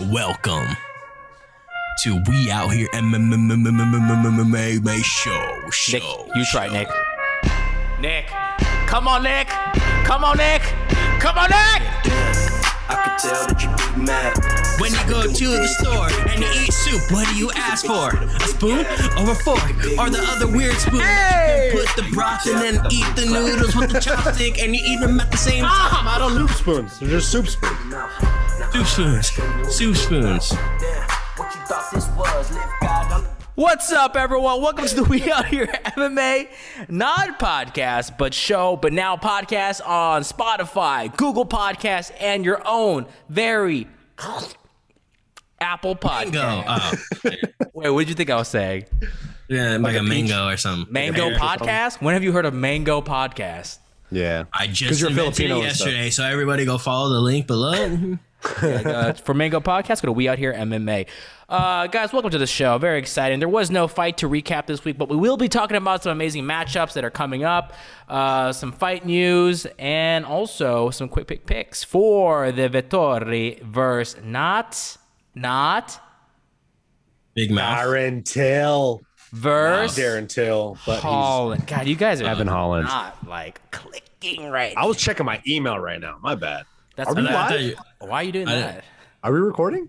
Welcome to We Out Here MMA Show. Nick, you try, Nick. Nick, come on, Nick. Come on, Nick. Come on, Nick. I could tell that you be mad. When you go to the store and you eat soup, what do you ask for? A spoon or a fork or the other weird spoon? Hey! Put the broth and then eat the noodles with the chopstick and you eat them at the same time. I don't soup spoons. They're just soup spoons. Soup spoons. Soup spoons. Damn, what you thought this was? Live God on What's up, everyone? Welcome to the We Out Here MMA, not podcast, but show, but now podcast on Spotify, Google Podcasts, and your own very Apple Podcast. Oh, Wait, what did you think I was saying? yeah, like, a mango or something. Mango Podcast? When have you heard of Mango Podcast? Yeah. I just you're invented Filipino it and stuff. yesterday, so everybody go follow the link below. uh, for Mango Podcast. Go to We Out Here MMA. Uh, guys, welcome to the show. Very exciting. There was no fight to recap this week, but we will be talking about some amazing matchups that are coming up, uh, some fight news, and also some quick pick picks for the Vettori versus not, not Big mouth. Darren Till. versus Darren Till. But he's, Holland. God, you guys are Evan Holland. not like clicking right. I was checking my email right now. My bad. That's Are we I thought live? you- why are you doing I- that? Are we recording?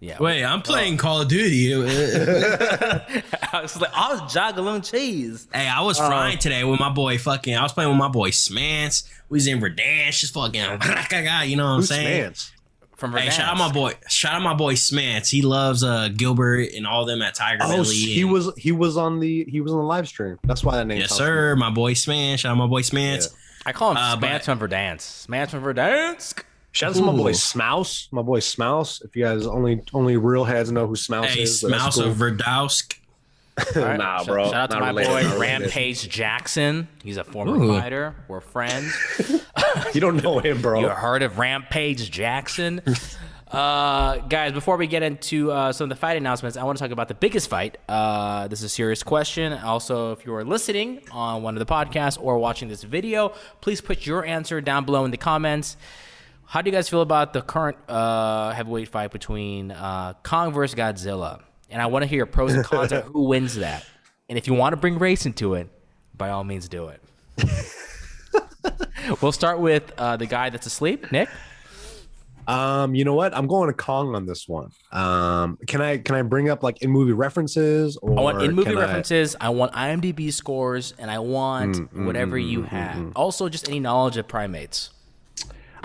Yeah. Wait, I'm playing Call of Duty. I was like, I was juggling cheese. Hey, I was frying today with my boy fucking. I was playing with my boy Smance. We was in Verdansk, just fucking. You know what I'm Who's saying? Smance? From Hey, Verdansk. shout out my boy. Shout out my boy Smance. He loves uh Gilbert and all them at Tiger Oh, Belly. he and- was he was on the he was on the live stream. That's why that name. Yes, sounds sir. My boy Smance. Shout out my boy Smance. I call him Uh, Smance but- from Verdansk. Smance from Verdansk. Shout out to my boy Ooh. Smouse. My boy Smouse. If you guys only only real heads know who Smouse Hey, is. but that's Mouse cool. of Verdowsk. All right, nah, bro. Shout out to Not my related, boy. Rampage Jackson. He's a former Ooh. fighter. We're friends. You don't know him, bro. You heard of Rampage Jackson? Uh, guys, before we get into uh, some of the fight announcements, I want to talk about the biggest fight. Uh, this is a serious question. Also, if you are listening on one of the podcasts or watching this video, please put your answer down below in the comments. How do you guys feel about the current uh, heavyweight fight between uh, Kong versus Godzilla? And I want to hear your pros and cons of who wins that. And if you want to bring race into it, by all means, do it. we'll start with uh, the guy that's asleep, Nick. Um, you know what? I'm going to Kong on this one. Um, can I can I bring up like in movie references or I want in movie can I- references. I, want IMDb scores, and I want Mm, whatever you have. Also, just any knowledge of primates.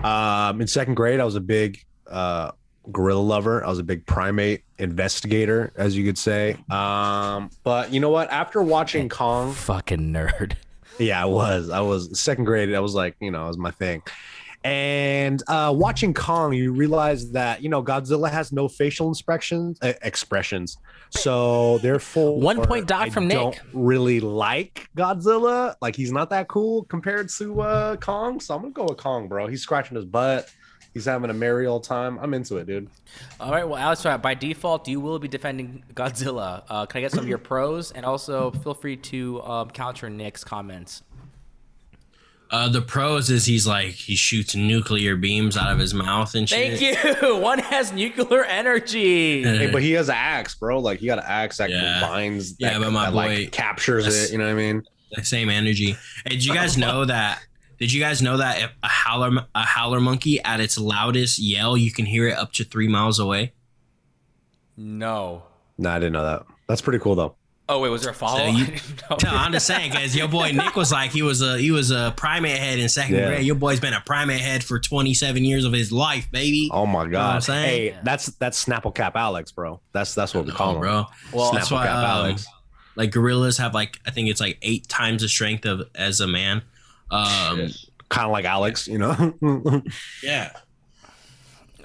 Um, in second grade, I was a big uh, gorilla lover. I was a big primate investigator, as you could say. Um, but you know what? After watching Kong, Fucking nerd. yeah, I was. I was second grade. I was like, you know, it was my thing. And uh, watching Kong, you realize that you know Godzilla has no facial expressions. Uh, expressions. So therefore, One point doc I from Nick. Don't really like Godzilla. Like he's not that cool compared to uh, Kong. So I'm gonna go with Kong, bro. He's scratching his butt. He's having a merry old time. I'm into it, dude. All right, well, Alex, by default, you will be defending Godzilla. Uh, can I get some of your pros? And also, feel free to um, counter Nick's comments. Uh, the pros is he's like he shoots nuclear beams out of his mouth and shit. Thank you. One has nuclear energy. Hey, but he has an axe, bro. Like he got an axe that Yeah. combines. Yeah, but my that, boy- like captures it. You know what I mean? the same energy. Hey, did you guys know that? Did you guys know that if a howler a howler monkey at its loudest yell, you can hear it up to three miles away? No. No, I didn't know that. That's pretty cool though. Oh wait, was there a follow? So you- No, I'm just saying, because your boy Nick was like he was a he was a primate head in second Yeah. grade. Your boy's been a primate head for 27 years of his life, baby. Oh my what I'm god! saying? hey, that's that's Snapple Cap Alex, bro. That's that's what we call him, bro. Well, that's why Cap um, Alex. like gorillas have like I think it's like eight times the strength of as a man. Um, Kind of like Alex, you know. yeah,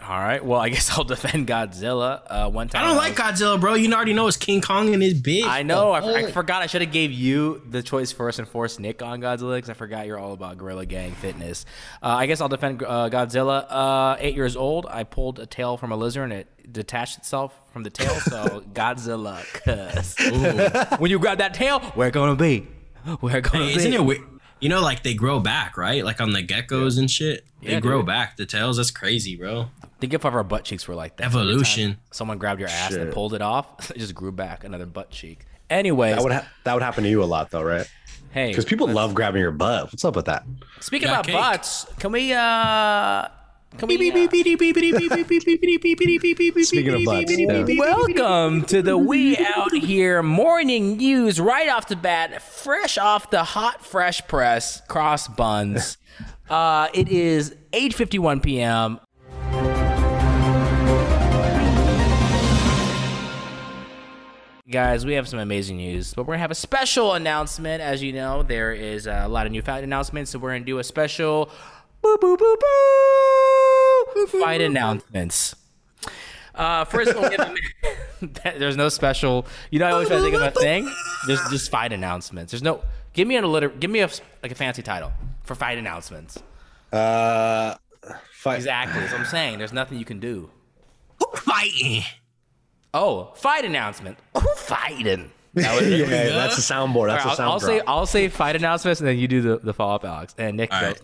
All right. Well, I guess I'll defend Godzilla. Uh, one time I don't like Godzilla, bro. You already know it's King Kong and his big. I know. I, I forgot. I should have gave you the choice first and forced Nick on Godzilla because I forgot you're all about Gorilla Gang fitness. Uh, I guess I'll defend uh, Godzilla. Uh, eight years old, I pulled a tail from a lizard and it detached itself from the tail. So Godzilla, cuz when you grab that tail, where it gonna be? Where it gonna Hey, be? isn't it weird? You know, like they grow back, right? Like on the geckos and shit. They Yeah, grow dude. back. The tails. That's crazy, bro. Think if our butt cheeks were like that. So every time Evolution. Someone grabbed your ass and pulled it off. It just grew back another butt cheek. Anyway, That would ha- that would happen to you a lot though, right? hey, Because people love grabbing your butt. What's up with that? speaking about cake. butts, can we can we uh, Speaking of butts. Welcome to the We Out Here morning news right off the bat, fresh off the hot fresh press cross buns. Uh, it is 8:51 p.m. Guys, we have some amazing news, but we're gonna have a special announcement. As you know, there is a lot of new fight announcements, so we're gonna do a special boo boo boo boo fight announcements. Uh, first of all, we have a- there's no special. You know, I always try to think of a thing. There's just fight announcements. There's no. Give me a litter. Give me a like a fancy title for fight announcements. Uh, fight. Exactly. That's what I'm saying. There's nothing you can do. Who fighting? Oh, fight announcement. Who fighting? That was it? Yeah, that's a soundboard. That's All a right, sound I'll, I'll say. I'll say fight announcements, and then you do the, the follow up, Alex. And Nick All goes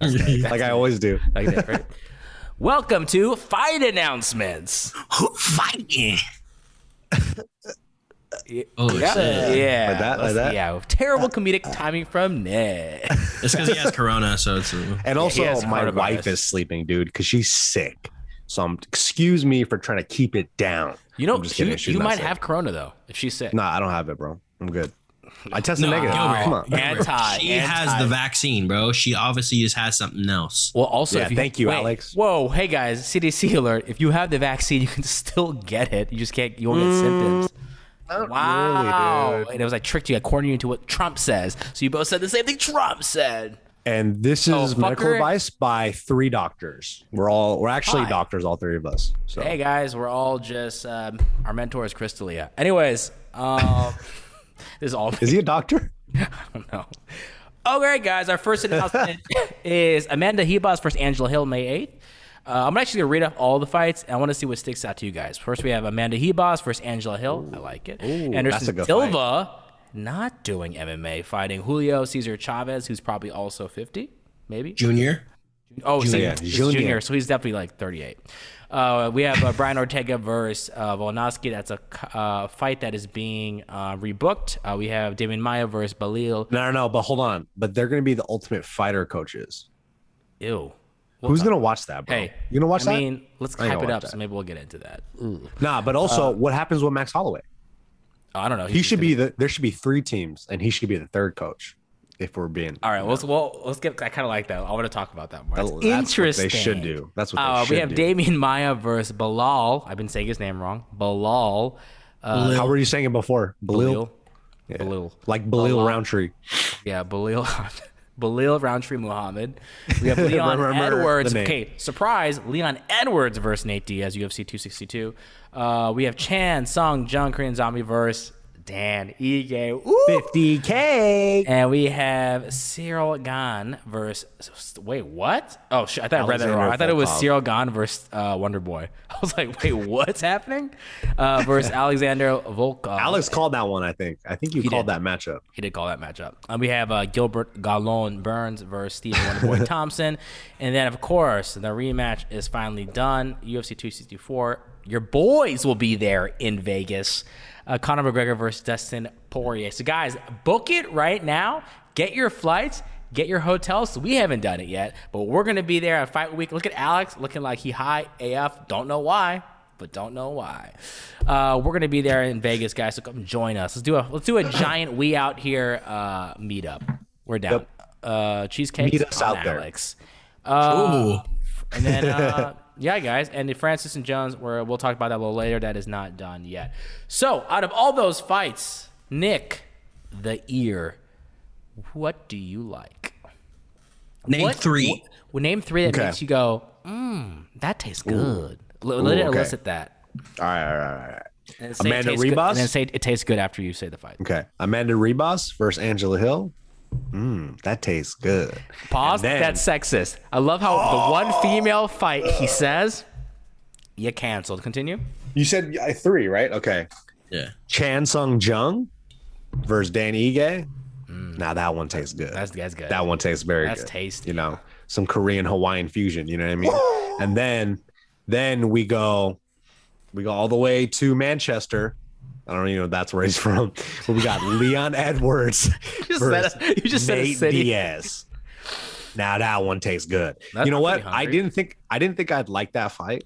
like I always do. like that, right? Welcome to fight announcements. Who fighting? Oh Yeah, shit! yeah, Like that, like that? yeah. Terrible comedic timing from Nick. It's because he has corona, so it's. Uh, And also, has my wife is sleeping, dude, because she's sick. So I'm, excuse me for trying to keep it down. You know, I'm just she- kidding. She's you might sick. have corona though if she's sick. Nah, I don't have it, bro. I'm good. I tested No, negative. Gilbert. Come on. Anti. she has the vaccine, bro. She obviously just has something else. Well, also, Yeah, you, thank you, wait, Alex. Whoa, hey guys, CDC alert! If you have the vaccine, you can still get it. You just can't. You won't get symptoms. Not Wow! really, dude. and it was like tricked you, according into what Trump says. So you both said the same thing Trump said. And this Oh, is medical advice by three doctors. We're all we're actually Hi. doctors, all three of us. So Hey guys, we're all just um, our mentor is Crystalia. Anyways, um, this is all. is he a doctor? I don't know. All right, guys. Our first announcement is Amanda Ribas versus Angela Hill, May 8th. Uh, I'm actually going to read off all the fights. And I want to see what sticks out to you guys. First, we have Amanda Ribas versus Angela Hill. I like it. that's a Anderson good Silva not doing MMA, fighting Julio Cesar Chavez, who's probably also 50, maybe. Junior. Oh, Junior. he's Junior. junior. so he's definitely like 38. Uh, we have uh, Brian Ortega versus uh, Volkanovski. That's a uh, fight that is being uh, rebooked. Uh, we have Demian Maia versus Balil. No, no, no. But hold on. But they're going to be the ultimate fighter coaches. Ew. Who's going to watch that, bro? Hey, you gonna watch I that? I mean, let's I hype it watch up. So maybe we'll get into that. nah, but also, what happens with Max Holloway? Oh, I don't know. He should be the. There should be three teams, and he should be the third coach. If we're being All right. Well, let's, well, let's get. I kind of like that. I want to talk about that more. It's That's what interesting. they should do. That's what they Uh, should we have do. Demian Maia versus Bilal. I've been saying his name wrong. Bilal. Uh, How were you saying it before? Balil, Balil. Balil. like Balil Balal. Roundtree. Yeah, Balil. Balil Roundtree Muhammad. We have Leon Edwards. Okay, surprise. Leon Edwards versus Nate Diaz, UFC 262. Uh, we have Chan, Sung, Jung, Korean Zombie versus Dan Ige. Ooh. 50k. And we have Ciryl Gane versus. Wait, what? Oh, shit. I thought I read that Alexander wrong. I thought it was Volkov. Ciryl Gane versus uh, Wonder Boy. I was like, wait, what's happening? Uh, versus Alexander Volkov. Alex called that one. I think. I think you He called did. that matchup. He did call that matchup. Um, we have uh, Gilbert Gallon Burns versus Stephen Wonderboy Thompson. And then, of course, the rematch is finally done. UFC 264. Your boys will be there in Vegas. Uh, Conor McGregor versus Dustin Poirier. So, guys, book it right now. Get your flights. Get your hotels. We haven't done it yet, but we're gonna be there at Fight Week. Look at Alex looking like he high AF. Don't know why, but don't know why. Uh, we're gonna be there in Vegas, guys. So come join us. Let's do a let's do a giant we out here uh, meetup. We're down. Uh, cheesecake. Meet us out there. Alex. Uh, Ooh. and then uh, yeah, guys, and the Francis and Jones. Where we'll talk about that a little later. That is not done yet. So out of all those fights, Nick, the ear. What do you like? Name What- three. wh- name three that Okay. makes you go, mmm, that tastes good. L- Let Ooh, it okay. elicit that. All right, all right, all right. And Amanda tastes good- and then say it tastes good after you say the fight. Okay, Amanda Ribas versus Angela Hill. Mmm, that tastes good. Pause. Then- That's sexist. I love how the one female fight he says, you canceled. Continue. You said uh, three, right? Okay. Yeah. Chan Sung Jung versus Dan Ige. Now that one tastes good. That's that's good. that one tastes very That's good. That's tasty. You know, some Korean Hawaiian fusion. You know what I mean? and then then we go we go all the way to Manchester. I don't even know if that's where he's from. But we got Leon Edwards. just versus said a- you just said Nate city. Diaz. Now that one tastes good. That's you know what? I didn't think I didn't think I'd like that fight,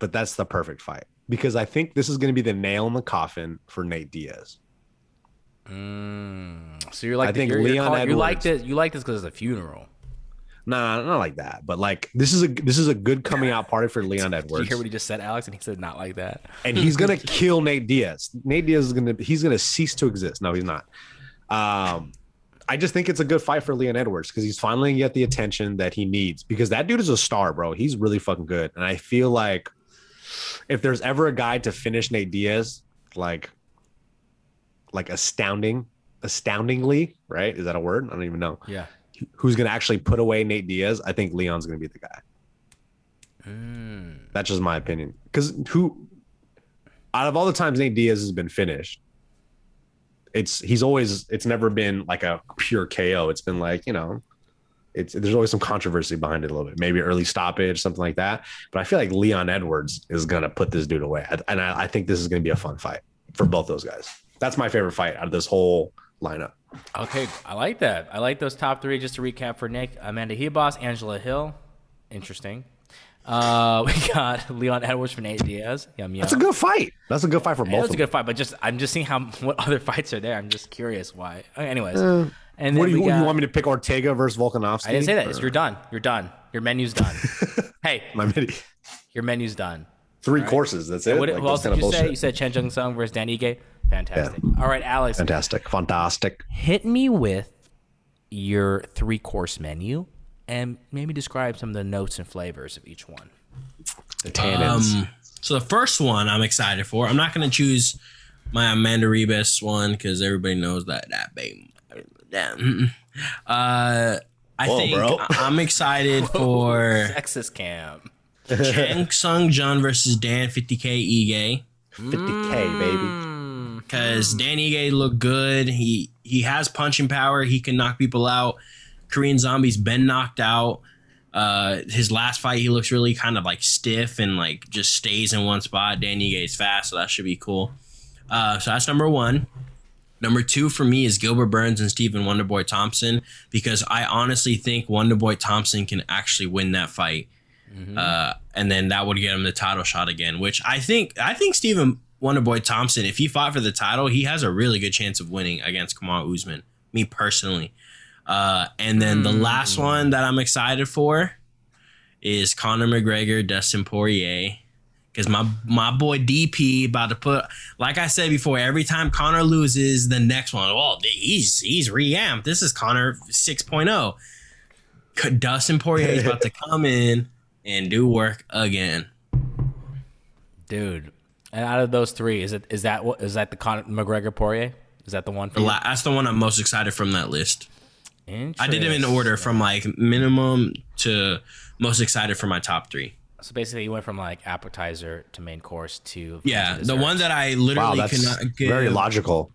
but that's the perfect fight because I think this is going to be the nail in the coffin for Nate Diaz. Mm. So you're like I the- think you're, you're Leon Edwards, you like this you like this because it's a funeral. Nah, not like that. But like this is a this is a good coming out party for Leon Edwards. Did you hear what he just said, Alex? And he said not like that. and he's gonna kill Nate Diaz. Nate Diaz is gonna he's gonna cease to exist. No, he's not. Um, I just think it's a good fight for Leon Edwards because he's finally get the attention that he needs because that dude is a star, bro. He's really fucking good, and I feel like if there's ever a guy to finish Nate Diaz, like like astounding, astoundingly, right? Is that a word? I don't even know Yeah. Who's going to actually put away Nate Diaz, I think Leon's going to be the guy. Mm. That's just my opinion. Because who, out of all the times Nate Diaz has been finished, it's he's always it's never been like a pure KO. It's been like you know, it's there's always some controversy behind it a little bit, maybe early stoppage, something like that. But I feel like Leon Edwards is going to put this dude away, and I, I think this is going to be a fun fight for both those guys. That's my favorite fight out of this whole lineup. Okay, I like that. I like those top three. Just to recap for Nick, Amanda Ribas, Angela Hill. Interesting. Uh, we got Leon Edwards for Nate Diaz. Yum yum. That's a good fight. That's a good fight for both. that's a good fight, but just I'm just seeing how what other fights are there. I'm just curious why. Okay, Anyways, Uh, and then What do you, got, you want me to pick Ortega versus Volkanovski? I didn't say that. Or- you're done. You're done. Your menu's done. hey, My midi. your menu's done. Three courses. That's it. What, Like, who that's else did kinda you say? You said Chen Jung Sung versus Dan Ige. Fantastic. All right, Alex, Fantastic. Fantastic. hit me with your three course menu and maybe describe some of the notes and flavors of each one. The tannins. Um, so the first one I'm excited for. I'm not gonna choose my Amanda Ribas one because everybody knows that that baby. Damn. Uh, I Whoa, think bro. I- I'm excited for Texas Cam. Chang Sung Jun versus Dan 50k Ige 50K, baby. because Dan Ige looked good. He he has punching power. He can knock people out. Korean Zombie's been knocked out. Uh, his last fight, he looks really kind of like stiff and like just stays in one spot. Dan Ige is fast, so that should be cool. Uh, so that's number one. Number two for me is Gilbert Burns and Stephen Wonderboy Thompson because I honestly think Wonderboy Thompson can actually win that fight, uh, and then that would get him the title shot again. Which I think I think Stephen Wonderboy Thompson, if he fought for the title, he has a really good chance of winning against Kamal Usman. Me personally, uh, and then the last one that I'm excited for is Conor McGregor, Dustin Poirier. Because my my boy DP about to put, like I said before, every time Conor loses, the next one, well, he's he's reamped. This is Conor 6.0. Dustin Poirier is about to come in and do work again. Dude. And out of those three, is it is that what is that the Conor McGregor Poirier? Is that the one for la- That's the one I'm most excited from that list. I did them in order from like minimum to most excited for my top three. So basically, you went from like appetizer to main course to Yeah, the one that I literally Wow, literally that's cannot give. very logical.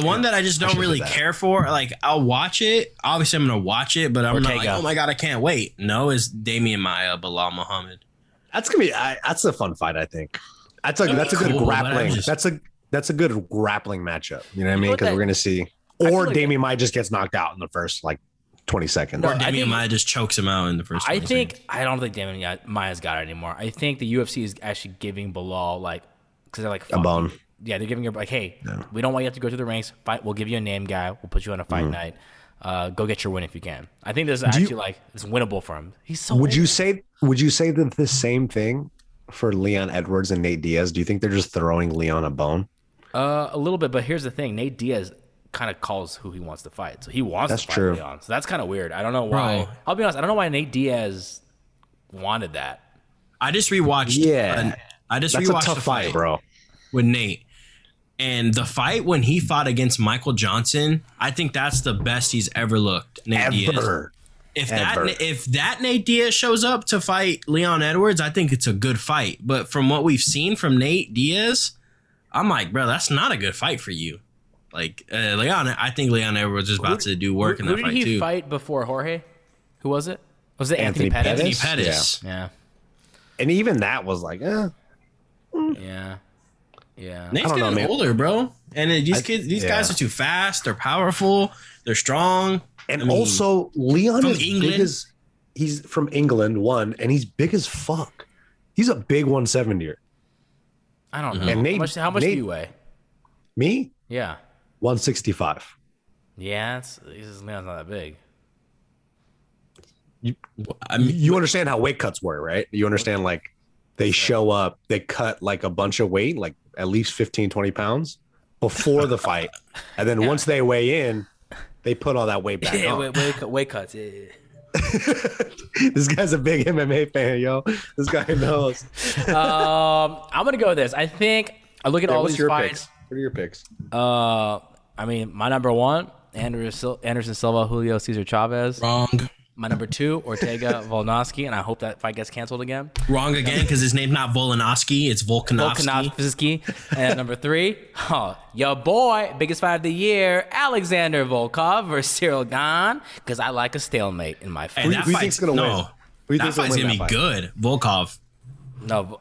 The one that I just don't should've really care for, like I'll watch it. Obviously, I'm gonna watch it, but I'm not like, oh my god, I can't wait. No, is Demian Maia, Bilal Muhammad. That's gonna be. I, that's a fun fight. I think. That's a that's a good Cool, but grappling. just- That's a that's a good grappling matchup. You know what I mean? Because we're gonna see. Or like Demian Maia just gets knocked out in the first like twenty seconds. No, Or I Damian think- Maya just chokes him out in the first. I think seconds. I don't think Demian Maia's got it anymore. I think the UFC is actually giving Bilal like because they're like a fuck bone. You. Yeah, they're giving her like, hey, we don't want you to have to go to the ranks. Fight. We'll give you a name guy. We'll put you on a Mm-hmm. fight night. Uh, go get your win if you can. I think this is you- actually like it's winnable for him. He's so. Would you say? Would you say that the same thing for Leon Edwards and Nate Diaz? Do you think they're just throwing Leon a bone? Uh, a little bit, but here's the thing: Nate Diaz kind of calls who he wants to fight, so he wants That's to fight true. Leon. So that's kind of weird. I don't know why. Bro. I'll be honest. I don't know why Nate Diaz wanted that. I just rewatched. Yeah. an- I just That's a rewatched tough the fight, bro. with Nate. And the fight when he fought against Michael Johnson, I think that's the best he's ever looked. Nate Diaz. Ever. If Ever. that if that Nate Diaz shows up to fight Leon Edwards, I think it's a good fight. But from what we've seen from Nate Diaz, I'm like, bro, that's not a good fight for you. Like uh, Leon, I think Leon Edwards is about to do work in that Who that did fight he too. fight before Jorge? Who was it? Was it Anthony, Anthony Pettis? Anthony Pettis? Pettis. Yeah. And even that was like, eh. Yeah. Yeah. Nate's I don't know, getting man. older, bro. And these I- kids, these yeah. guys are too fast. They're powerful. They're strong. And I mean, also, Leon from is big England? as he's from England, one, and he's big as fuck. He's a big 170er. I don't mm-hmm. know. And Nate- how much, how much do you weigh? Me, Yeah. 165. Yeah, it's, he's Leon's not that big. I mean, You understand how weight cuts were, right? You understand like they show up, they cut like a bunch of weight, like at least 15, 20 pounds before the fight. And then once they weigh in, they put all that weight back Yeah, on. weight, weight, weight cuts. Yeah, yeah, this guy's a big MMA fan, yo. This guy knows. um, I'm gonna go with this. I think I look at all these your fights. picks? What are your picks? Uh, I mean, my number one, Anderson, Sil- Anderson Silva, Julio Cesar Chavez. wrong. My number two, Ortega Volnovsky, and I hope that fight gets canceled again. Wrong again because his name's not Volkanovski. It's Volkanovski. Volkanovski. and number three, oh, your boy, biggest fight of the year, Alexander Volkov versus Ciryl Gane, because I like a stalemate in my fight. And Who- that who you fight's think's gonna no, win? That fight's gonna be fight? good. Volkov. No,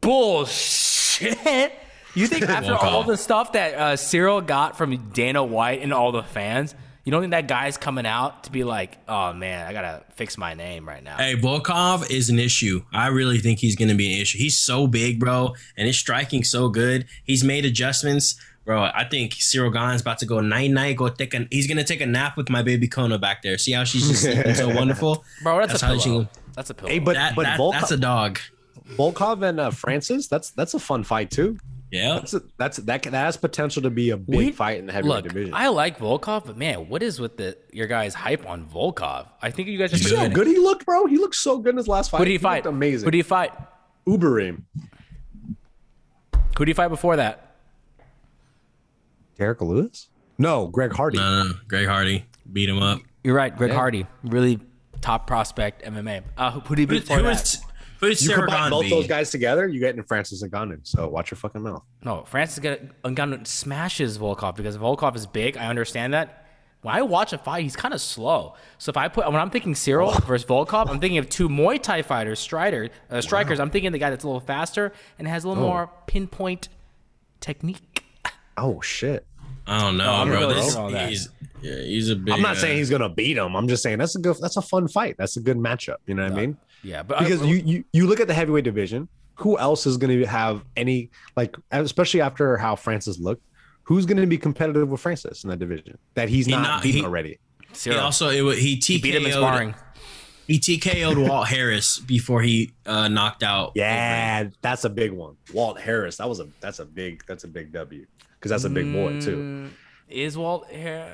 bullshit. You think after Walk all the stuff that uh, Ciryl got from Dana White and all the fans, you don't think that guy's coming out to be like, oh man, I gotta fix my name right now? Hey, Volkov is an issue. I really think he's going to be an issue. He's so big, bro, and his striking so good. He's made adjustments, bro. I think Ciryl Gane's about to go night night. Go take a. He's going to take a nap with my baby Kona back there. See how she's just sleeping so wonderful, Bro, that's, a how she- pillow. That's a pillow. Hey, but that, but that- Volkov, that's a dog. Volkov and uh, Francis, that's that's a fun fight too. Yeah. That's a, that's that can- that has potential to be a big We- fight in the heavyweight Look, division. I like Volkov, but man, what is with the your guys' hype on Volkov? I think you guys are you see how good he looked, bro. He looked so good in his last fight. Who do you He fight? Amazing. Who do you fight? Overeem. Who do you fight before that? Derrick Lewis? No, Greg Hardy. No, no, no. Greg Hardy beat him up. You're right, Greg Yeah. Hardy, really top prospect MMA. Uh, who, who do you beat before who that? is who is You Sarah combine Gahn both those guys together, you get in Francis Ngannou. So watch your fucking mouth. No, Francis got Ngannou smashes Volkov because Volkov is big. I understand that. When I watch a fight, he's kind of slow. So if I put when I'm thinking Ciryl versus Volkov, I'm thinking of two Muay Thai fighters, strider, uh, strikers. I'm thinking the guy that's a little faster and has a little more pinpoint technique. Oh shit. I don't know, I'm bro. really This- sure on that. he's, yeah, he's a big. I'm not uh, saying he's gonna beat him. I'm just saying that's a good that's a fun fight. That's a good matchup. You know what I mean? Yeah, but Because I, you, you you look at the heavyweight division, who else is gonna have any like especially after how Francis looked, who's gonna be competitive with Francis in that division that he's He not not- beaten he- already? He also it, he TKO'd he beat him in sparring. He TKO'd Walt Harris before he uh, knocked out. Yeah, that's a big one. Walt Harris. That was a that's a big that's a big W because that's a big boy too. Mm, Is Walt here?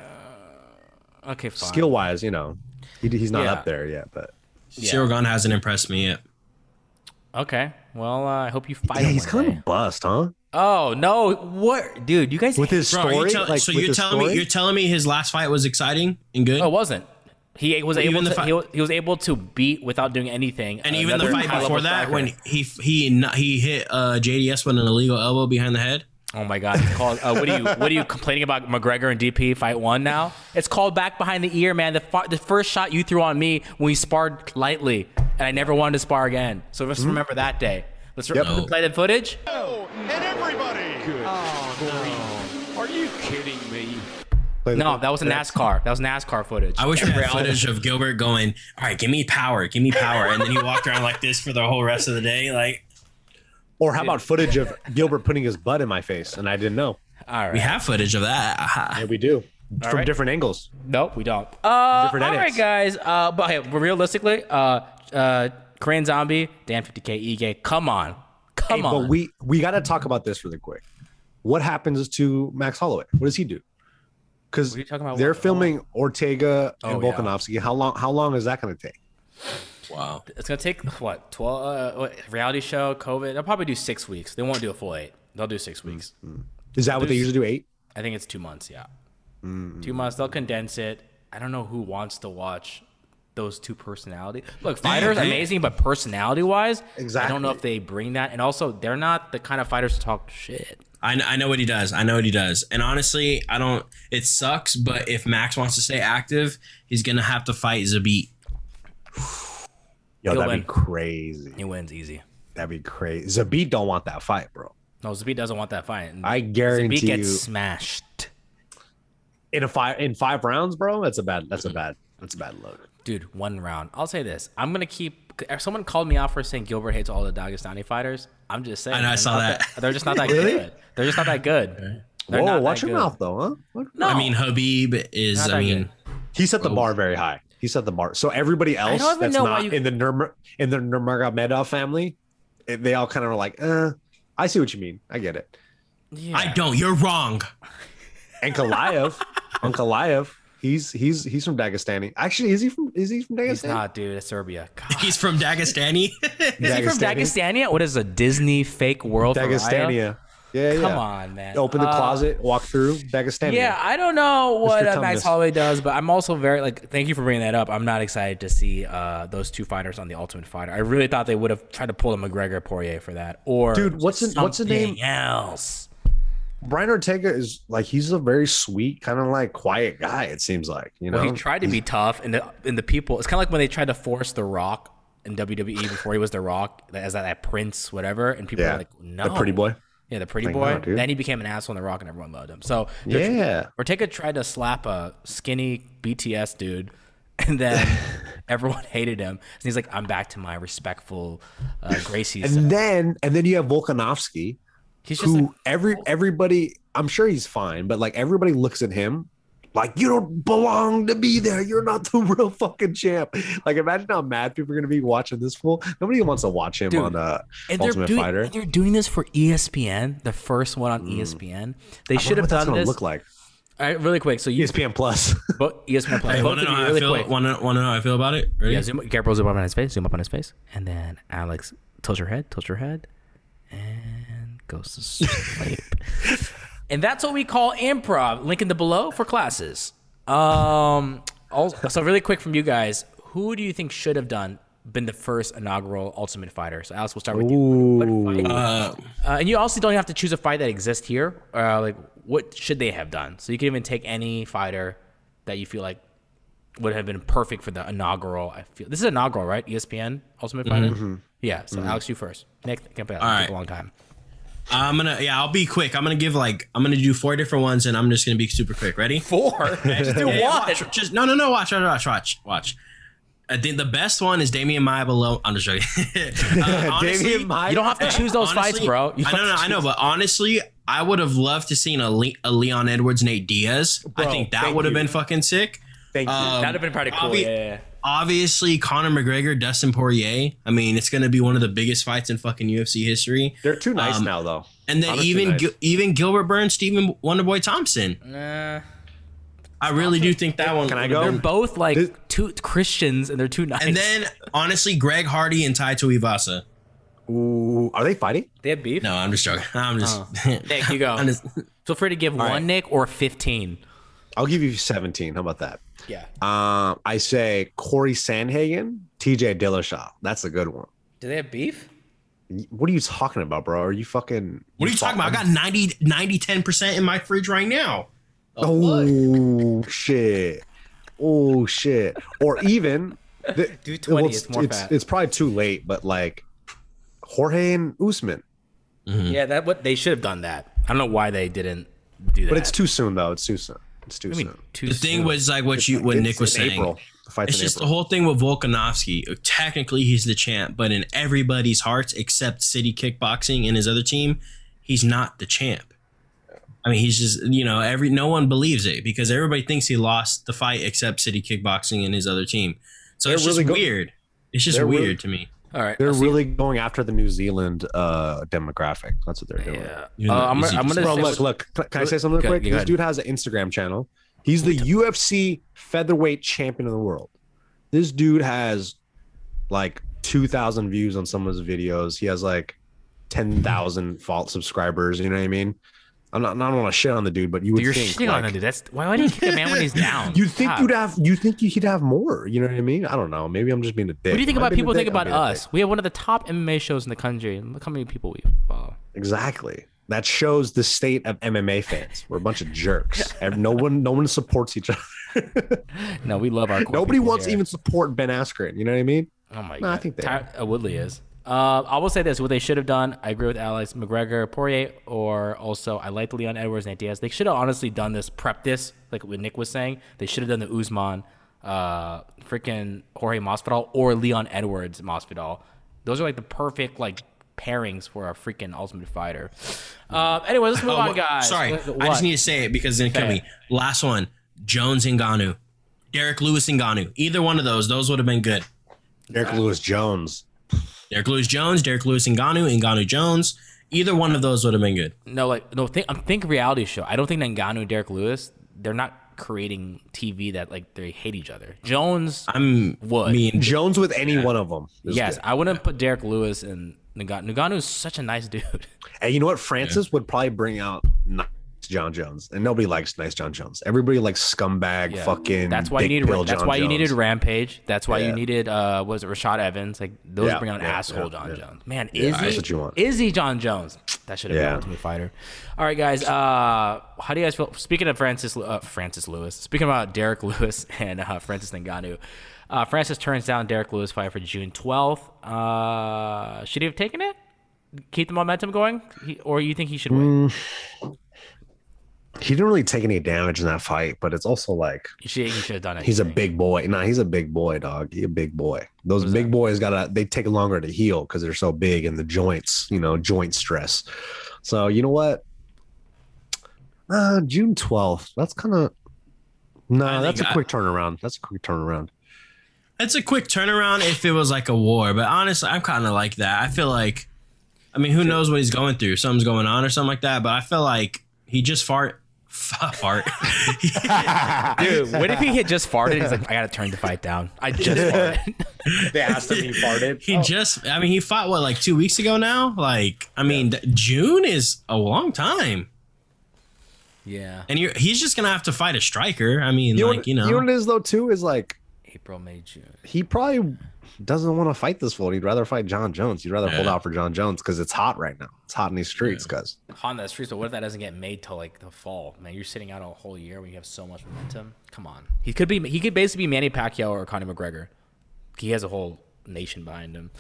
Okay, fine. Skill wise, you know, he, he's not Yeah. up there yet, but Ciryl Gane hasn't impressed me yet. Okay, well, uh, I hope you fight yeah, him he's one kind day. of a bust, huh? Oh no! What, dude? You guys With his Bro, story, you tell- like so you're telling story? me you're telling me his last fight was exciting and good, Oh, it wasn't. He was Well, able to. fi- he, wa- he was able to beat without doing anything. and even the fight before that striker. when he he he hit uh, JDS with an illegal elbow behind the head. Oh my God! It's called. Uh, what are you? What are you complaining about? McGregor and DP fight one now. It's called back behind the ear, man. The fa- the first shot you threw on me when we sparred lightly, and I never wanted to spar again. So let's remember that day. Let's re-? Yep. play the footage. Oh, and everybody. Good. Oh, no. Are you kidding me? No, that was a NASCAR. That was NASCAR footage. I wish we had footage of Gilbert going, "All right, give me power, give me power," and then he walked around like this for the whole rest of the day. Like Or how about footage of Gilbert putting his butt in my face and I didn't know? All right. we have footage of that. Aha. Yeah, we do from right. different angles. Nope, we don't. Uh, Different all right, edits. guys. Uh, but hey, realistically, uh, uh, Korean Zombie, Dan 50K, Ige, come on, come Hey, on. but we we got to talk about this really quick. What happens to Max Holloway? What does he do? Because What are talking about? they're What- filming Ortega and Oh, yeah. Volkanovski. How long? How long is that going to take? Wow. it's gonna take what twelve? Uh, what, reality show, COVID. They'll probably do six weeks. They won't do a full eight. They'll do six weeks. Is that what they usually do? Eight? I think it's two months. Yeah, Mm. two months. They'll condense it. I don't know who wants to watch those two personality. Look, fighters hey. amazing, but personality wise, exactly. I don't know if they bring that. And also, they're not the kind of fighters to talk shit. I, I know what he does. I know what he does. And honestly, I don't. It sucks, but if Max wants to stay active, he's gonna have to fight Zabit. Yo, He'll that'd win. be crazy. He wins easy. That'd be crazy. Zabit don't want that fight, bro. No, Zabit doesn't want that fight. I guarantee Zabit gets you, smashed. in a five in five rounds, bro. That's a bad. That's a bad. That's a bad look. Dude, one round. I'll say this. I'm gonna keep. if Someone called me out for saying Gilbert hates all the Dagestani fighters. I'm just saying. I know, I saw not that. They're just not that Really? good. They're just not that good. They're Whoa, watch your good. mouth though, huh? What? No, I mean, Khabib is. I that mean, He set the bar very high. He said the bar. So everybody else that's not you- in the Nurmur in the Nurmagomedov family, eh, they all kind of are like, uh, I see what you mean. I get it. yeah. I don't. You're wrong. Ankalaev, Ankalaev, he's he's he's from Dagestani. Actually, is he from is he from Dagestan? He's not, dude. It's Serbia. God. He's from Dagestani. Is he from Dagestani? Dagestania? What is a Disney fake world? for Raya? Dagestania. Yeah, yeah. Come on, man. Open the Uh, closet, walk through Dagestania. Yeah, I don't know what uh, Max. Holloway does, but I'm also very like. Thank you for bringing that up. I'm not excited to see uh, those two fighters on the Ultimate Fighter. I really thought they would have tried to pull a McGregor Poirier for that, or Dude, what's the- what's the name? else? Brian Ortega is like he's a very sweet, kind of like quiet guy. It seems like you know. Well, he tried to be tough, and the and the people. It's kind of like when they tried to force The Rock in WWE before he was The Rock as that, that Prince, whatever, and people yeah, were like, "No, the pretty boy. Yeah, the pretty Like, boy." no, then he became an asshole in The Rock, and everyone loved him. So Yeah, Ortega tried to slap a skinny BTS dude, and then everyone hated him. And he's like, "I'm back to my respectful uh, Gracie." self." and then and then you have Volkanovski, He's just who like, every everybody I'm sure he's fine, but like everybody looks at him like you don't belong to be there. You're not the real fucking champ. Like imagine how mad people are gonna be watching this fool. Nobody wants to watch him Dude, on uh and they're Ultimate doing Fighter. and they're doing this for ESPN, the first one on E ESPN. They should have what that's done gonna this. look like. All right, really quick. So you ESPN Plus. But ESPN Plus. Hey, want to know I really feel? Want to want to know how I feel about it? Ready? Yeah, zoom, Gabriel, zoom up on his face. Zoom up on his face, and then Alex tilt your head, tilt your head, and goes to sleep. And that's what we call improv. Link in the below for classes. Um. Also, so really quick from you guys, who do you think should have done been the first inaugural Ultimate Fighter? So Alex, we'll start with you. Uh, uh, and you also don't have to choose a fight that exists here. Uh, like, what should they have done? So you can even take any fighter that you feel like would have been perfect for the inaugural. I feel this is inaugural, right? ESPN Ultimate Fighter. Yeah. So Alex, you first. Nick, can't play that. Take right. a long time. I'm gonna yeah, I'll be quick. I'm gonna give like I'm gonna do four different ones, and I'm just gonna be super quick. Ready? Four. Just do Yeah, yeah, one. watch, just no, no, no. Watch, watch, watch, watch, watch. I think the best one is Demian Maia below. I'm just joking. uh, honestly, Demian Maia. You don't have to choose those fights, bro. You I know, no, I know, but honestly, I would have loved to seen a, Le- a Leon Edwards, Nate Diaz. I think that would have been fucking sick. Thank you. Um, That'd have been pretty cool. obvi- yeah, yeah, yeah. Obviously, Conor McGregor, Dustin Poirier. I mean, it's gonna be one of the biggest fights in fucking UFC history. They're too nice um, now though. And then Honestly, even nice. Gil- even Gilbert Burns, Stephen Wonderboy Thompson. Nah. I really do think that one. Can I would've go? They're both like This- two Christians, and they're too nice. And then honestly, Greg Hardy and Tai Tuivasa. Ooh, are they fighting? they have beef. No, I'm just joking. I'm just. Nick, you go. I'm just- Feel free to give one, right. Nick, or fifteen. I'll give you 17. How about that? Yeah. Um, I say Cory Sandhagen, TJ Dillashaw. That's a good one. Do they have beef? What are you talking about, bro? Are you fucking? what are you talking about? I got 90, 90 10% in my fridge right now. Oh shit! Oh shit! Or even the, Do 20, well, it's more it's, fat. it's probably too late, but like Jorge and Usman. Yeah, that what they should have done that. I don't know why they didn't do that. But it's too soon, though. It's too soon. It's too I mean, soon. too The thing was like what you what Nick was in saying. April. It's in just the whole thing with Volkanovski. Technically, he's the champ, but in everybody's hearts, except City Kickboxing and his other team, he's not the champ. I mean, he's just you know every no one believes it because everybody thinks he lost the fight except City Kickboxing and his other team. So They're it's just go- weird. It's just weird really- to me. All right. They're I'll really going after the New Zealand uh, demographic. That's what they're doing. Yeah. Uh, I'm, I'm gonna Bro, say look, look. Can can I say something Go- quick? This ahead. dude has an Instagram channel. He's the UFC featherweight champion of the world. This dude has like 2,000 views on some of his videos. He has like 10,000 fault subscribers. You know what I mean? I'm not, I don't want to shit on the dude, but you would you're think. shitting like, on the dude. That's why would you kick a man when he's down? You'd think God. you'd have. You think he'd have more. You know what I mean? I don't know. Maybe I'm just being a dick. What do you think about people think about us? We have one of the top MMA shows in the country. Look how many people we follow. Exactly. That shows the state of MMA fans. We're a bunch of jerks. No one, no one supports each other. No, we love our. Nobody wants here. even support Ben Askren. You know what I mean? Oh my No, I think they Ty- Woodley is. Uh, I will say this: what they should have done, I agree with Alex McGregor, Poirier, or also I like Leon Edwards, Nate Diaz. They should have honestly done this, prep this, like what Nick was saying. They should have done the Usman, uh, freaking Jorge Masvidal, or Leon Edwards Masvidal. Those are like the perfect like pairings for a freaking Ultimate Fighter. Uh, anyway, let's move Oh, on, guys. Sorry, What- I just need to say it because then kill me. Last one, Jones and Ngannou, Derrick Lewis and Ngannou. Either one of those, those would have been good. Derrick Lewis Jones. Derrick Lewis Jones, Derrick Lewis and Ngannou, and Ngannou Jones. Either one of those would have been good. No, like no. Think I'm think reality show. I don't think Ngannou and Derrick Lewis. They're not creating TV that like they hate each other. Jones, I'm Would. me and Jones with any one of them. yes, good. I wouldn't put Derrick Lewis and Ngannou. Ngannou is such a nice dude. And you know what? Francis would probably bring out nice Jon Jones, and nobody likes nice Jon Jones. Everybody likes scumbag, Yeah. fucking. That's why you needed. That's John why you needed Rampage. That's why you needed. Uh, was it Rashad Evans? Like those Yeah, bring yeah, asshole yeah, John yeah. Jones. Man, Yeah, Izzy, that's what you want. Izzy Jon Jones. That should have been Yeah. Ultimate Fighter. All right, guys. Uh, how do you guys feel? Speaking of Francis, uh, Francis Lewis. Speaking about Derrick Lewis and uh, Francis Ngannou. Uh, Francis turns down Derrick Lewis fight for June twelfth. Uh, should he have taken it? Keep the momentum going, he, or you think he should wait? Mm. He didn't really take any damage in that fight, but it's also like He should, he should have done it. he's a big boy. Nah, he's a big boy, dog. He a big boy. Those big boys gotta they take longer to heal because they're so big and the joints, you know, joint stress. So you know what? Uh June 12th. That's kind of no, I that's a think I- quick turnaround. That's a quick turnaround. It's a quick turnaround if it was like a war, but honestly, I'm kind of like that. I feel like, I mean, who knows what he's going through? Something's going on or something like that. But I feel like he just fart, fart. Dude, what if he had just farted? He's like, I gotta turn the fight down. I just farted. They asked him he farted. he just, I mean, he fought what like two weeks ago now. Like, I mean, th- June is a long time, yeah, and you're, he's just gonna have to fight a striker. I mean, You like what, you know, you know what it is though too is like April, May, June. he probably doesn't want to fight this fool. He'd rather fight Jon Jones. He'd rather hold out for Jon Jones because it's hot right now. It's hot in these streets, guys. Honda streets, but what if that doesn't get made till like the fall? Man, you're sitting out a whole year when you have so much momentum. Come on, he could be. He could basically be Manny Pacquiao or Conor McGregor. He has a whole nation behind him.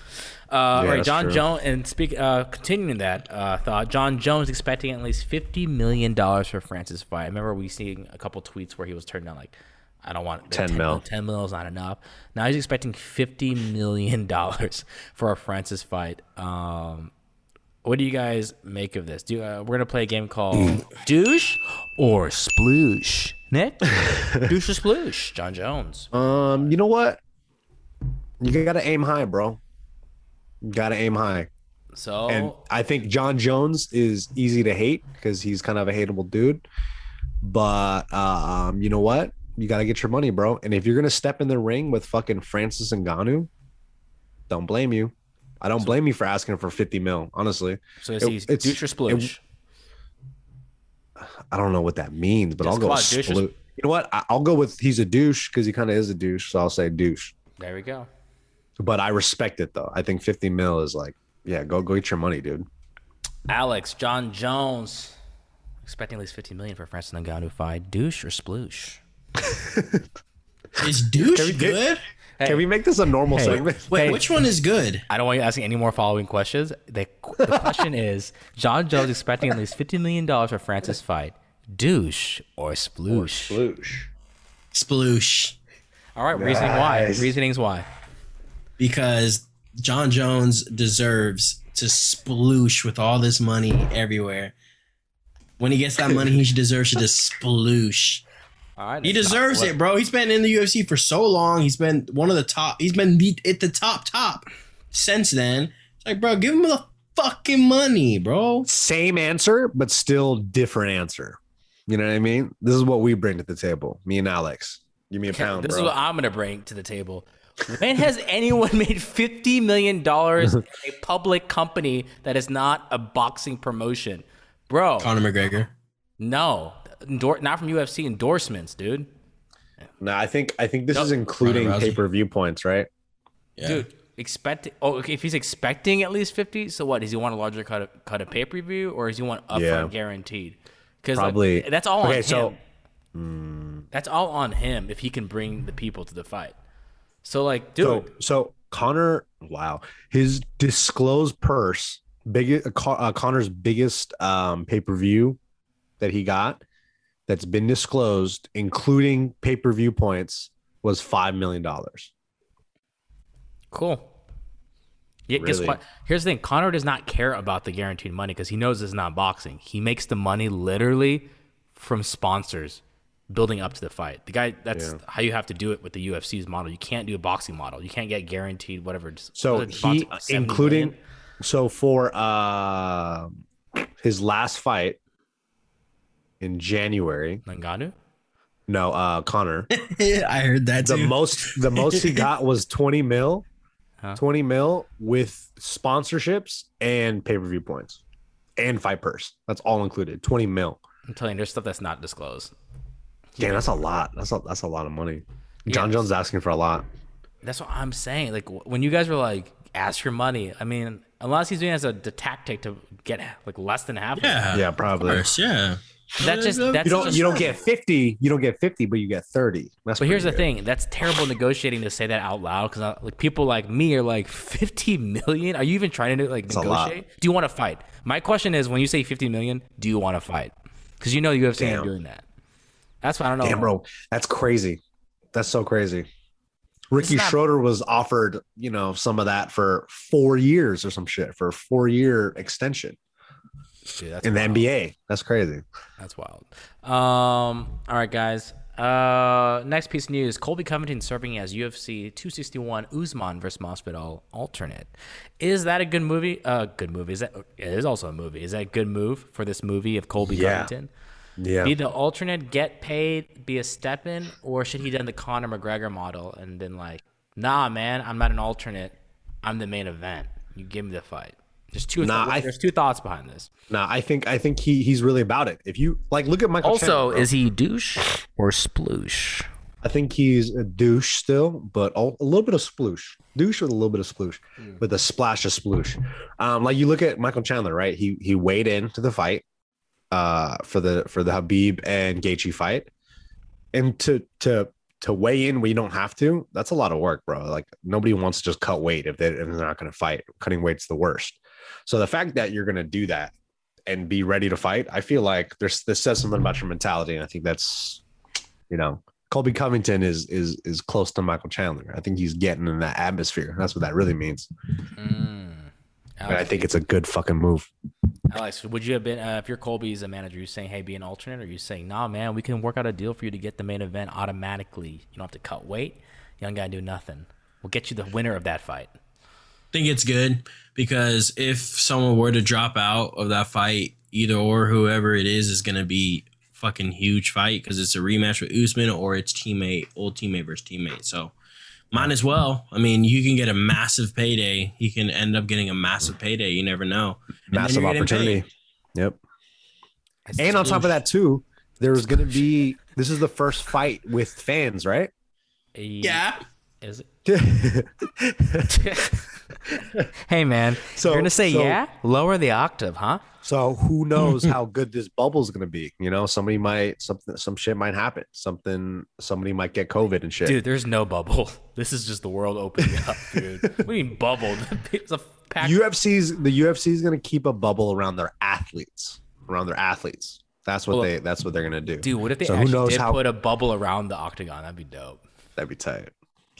Uh, all right, John true. Jones. And speak. Uh, continuing that uh, thought, Jon Jones expecting at least fifty million dollars for Francis fight. I remember we seeing a couple tweets where he was turned down like. I don't want 10 mil. 10 mil is not enough. Now he's expecting fifty million dollars for a Francis fight. Um, what do you guys make of this? Do uh, we're gonna play a game called Douche or Sploosh? Nick, Douche or Sploosh? Jon Jones. Um, you know what? You gotta aim high, bro. Gotta aim high. So And I think Jon Jones is easy to hate because he's kind of a hateable dude. But uh, um, you know what? You gotta get your money, bro. And if you're gonna step in the ring with fucking Francis and Ngannou, don't blame you. I don't blame you for asking for 50 mil, honestly. so is it- it's- Douche or Sploosh? I don't know what that means, but Just I'll go with on, douche is- splu- You know what? I- I'll go with he's a douche because he kind of is a douche. So I'll say douche. there we go. But I respect it though. I think 50 mil is like, yeah, go go get your money, dude. Alex, Jon Jones, expecting at least fifty million for Francis Ngannou fight. Douche or Sploosh? is douche good? Can we make this a normal Hey. segment? Wait, Hey. which one is good? I don't want you asking any more following questions. The, the question is Jon Jones expecting at least fifty million dollars for Francis fight. Douche or Sploosh? Sploosh. Sploosh. All right, reasoning why? Reasonings why? because Jon Jones deserves to sploosh with all this money everywhere. When he gets that money, he deserves to just sploosh. All right, He deserves it, bro. He's been in the UFC for so long. He's been one of the top. He's been beat at the top, top since then. It's like, bro, give him the fucking money, bro. Same answer, but still different answer. You know what I mean? This is what we bring to the table. Me and Alex. Give me a pound, This bro. is what I'm gonna bring to the table. When has anyone made fifty million dollars in a public company that is not a boxing promotion, bro? Conor McGregor. No, Endor- not from UFC endorsements, dude. no, I think I think this No. is including Ronda Rousey. pay per view points, right? Yeah. Dude, expecting. Oh, okay, if he's expecting at least fifty, so what? Does he want a larger cut of, cut of pay per view, or does he want upfront Yeah. guaranteed? Because Probably- that's all on Okay, him. so- that's all on him if he can bring the people to the fight. So like, dude, So, so Conor, wow, his disclosed purse, big, uh, uh, Conor's biggest um, pay per view that he got, that's been disclosed, including pay per view points, was five million dollars. Cool. Yeah, guess Really? what? Here's the thing: Conor does not care about the guaranteed money because he knows it's not boxing. He makes the money literally from sponsors building up to the fight. The guy that's Yeah. how you have to do it with the UFC's model. You can't do a boxing model. You can't get guaranteed whatever. So he, including, million? so for uh, his last fight in January, Ngannou. no, uh, Conor, I heard that the too. most the most he got was 20 mil Huh? 20 mil with sponsorships and pay-per-view points and fight purse that's all included 20 mil I'm telling you, there's stuff that's not disclosed. damn that's a lot that's a, that's a lot of money john Yeah. jones is asking for a lot That's what I'm saying. Like when you guys were like, ask for money. I mean, unless he's doing it as a the tactic to get like less than half. of yeah, yeah of probably course, yeah. That just that's you don't just- you don't get 50 you don't get 50 but you get 30 that's But here's the thing: that's terrible negotiating to say that out loud because uh, like people like me are like, 50 million? Are you even trying to like a lot. negotiate? Do you want to fight? My question is, when you say 50 million, do you want to fight? Because you know you have ain't Damn. doing that. That's why I don't know. damn bro that's crazy that's so crazy ricky not- schroeder was offered you know some of that for four years or some shit for a four year extension Dude, that's in the nba that's crazy That's wild. Um, all right, guys. Uh, next piece of news: Colby Covington serving as UFC 261 Usman versus Masvidal alternate. Is that a good movie? Uh, good movie. Is that? It is also a movie. Is that a good move for this movie of Colby Yeah. Covington? yeah Be the alternate, get paid, be a step in, or should he done the Conor McGregor model and then like, nah, man, I'm not an alternate. I'm the main event. You give me the fight. There's two. Nah, I- there's two thoughts behind this. No, I think I think he he's really about it. If you like, look at Michael. Also, Chandler, is he douche or sploosh? I think he's a douche still, but a, a little bit of sploosh, douche with a little bit of sploosh, with a splash of sploosh. Um, like you look at Michael Chandler, right? He he weighed into the fight, uh, for the for the Khabib and Gaethje fight, and to to to weigh in when you don't have to, that's a lot of work, bro. Like nobody wants to just cut weight if, they, if they're not going to fight. Cutting weight's the worst. So the fact that you're going to do that and be ready to fight, I feel like there's this says something about your mentality, and I think that's, you know, Colby Covington is is is close to Michael Chandler. I think he's getting in that atmosphere. That's what that really means. Mm. And I think it's a good fucking move. Alex, would you have been uh, if you're Colby's a manager? You saying, "Hey, be an alternate," or you saying, "Nah, man, we can work out a deal for you to get the main event automatically. You don't have to cut weight. Young don't do nothing. We'll get you the winner of that fight." Think it's good because if someone were to drop out of that fight, either or whoever it is is going to be fucking huge fight because it's a rematch with Usman or it's teammate, old teammate versus teammate. So might as well. I mean, you can get a massive payday. He can end up getting a massive payday. You never know. And Massive opportunity. paid. Yep. And on top of that, too, there's gonna be this is the first fight with fans, right? Yeah. Is it? hey, man. So- you're gonna say so- yeah? Lower the octave, huh? So who knows how good this bubble is going to be? You know, somebody might something some shit might happen. Something somebody might get COVID and shit. Dude, there's no bubble. This is just the world opening up, dude. what do you mean bubble? It's a pack. UFC's the UFC is going to keep a bubble around their athletes, around their athletes. That's what Well, they that's what they're going to do. dude, what if they So actually did how- put a bubble around the octagon? That'd be dope. That'd be tight.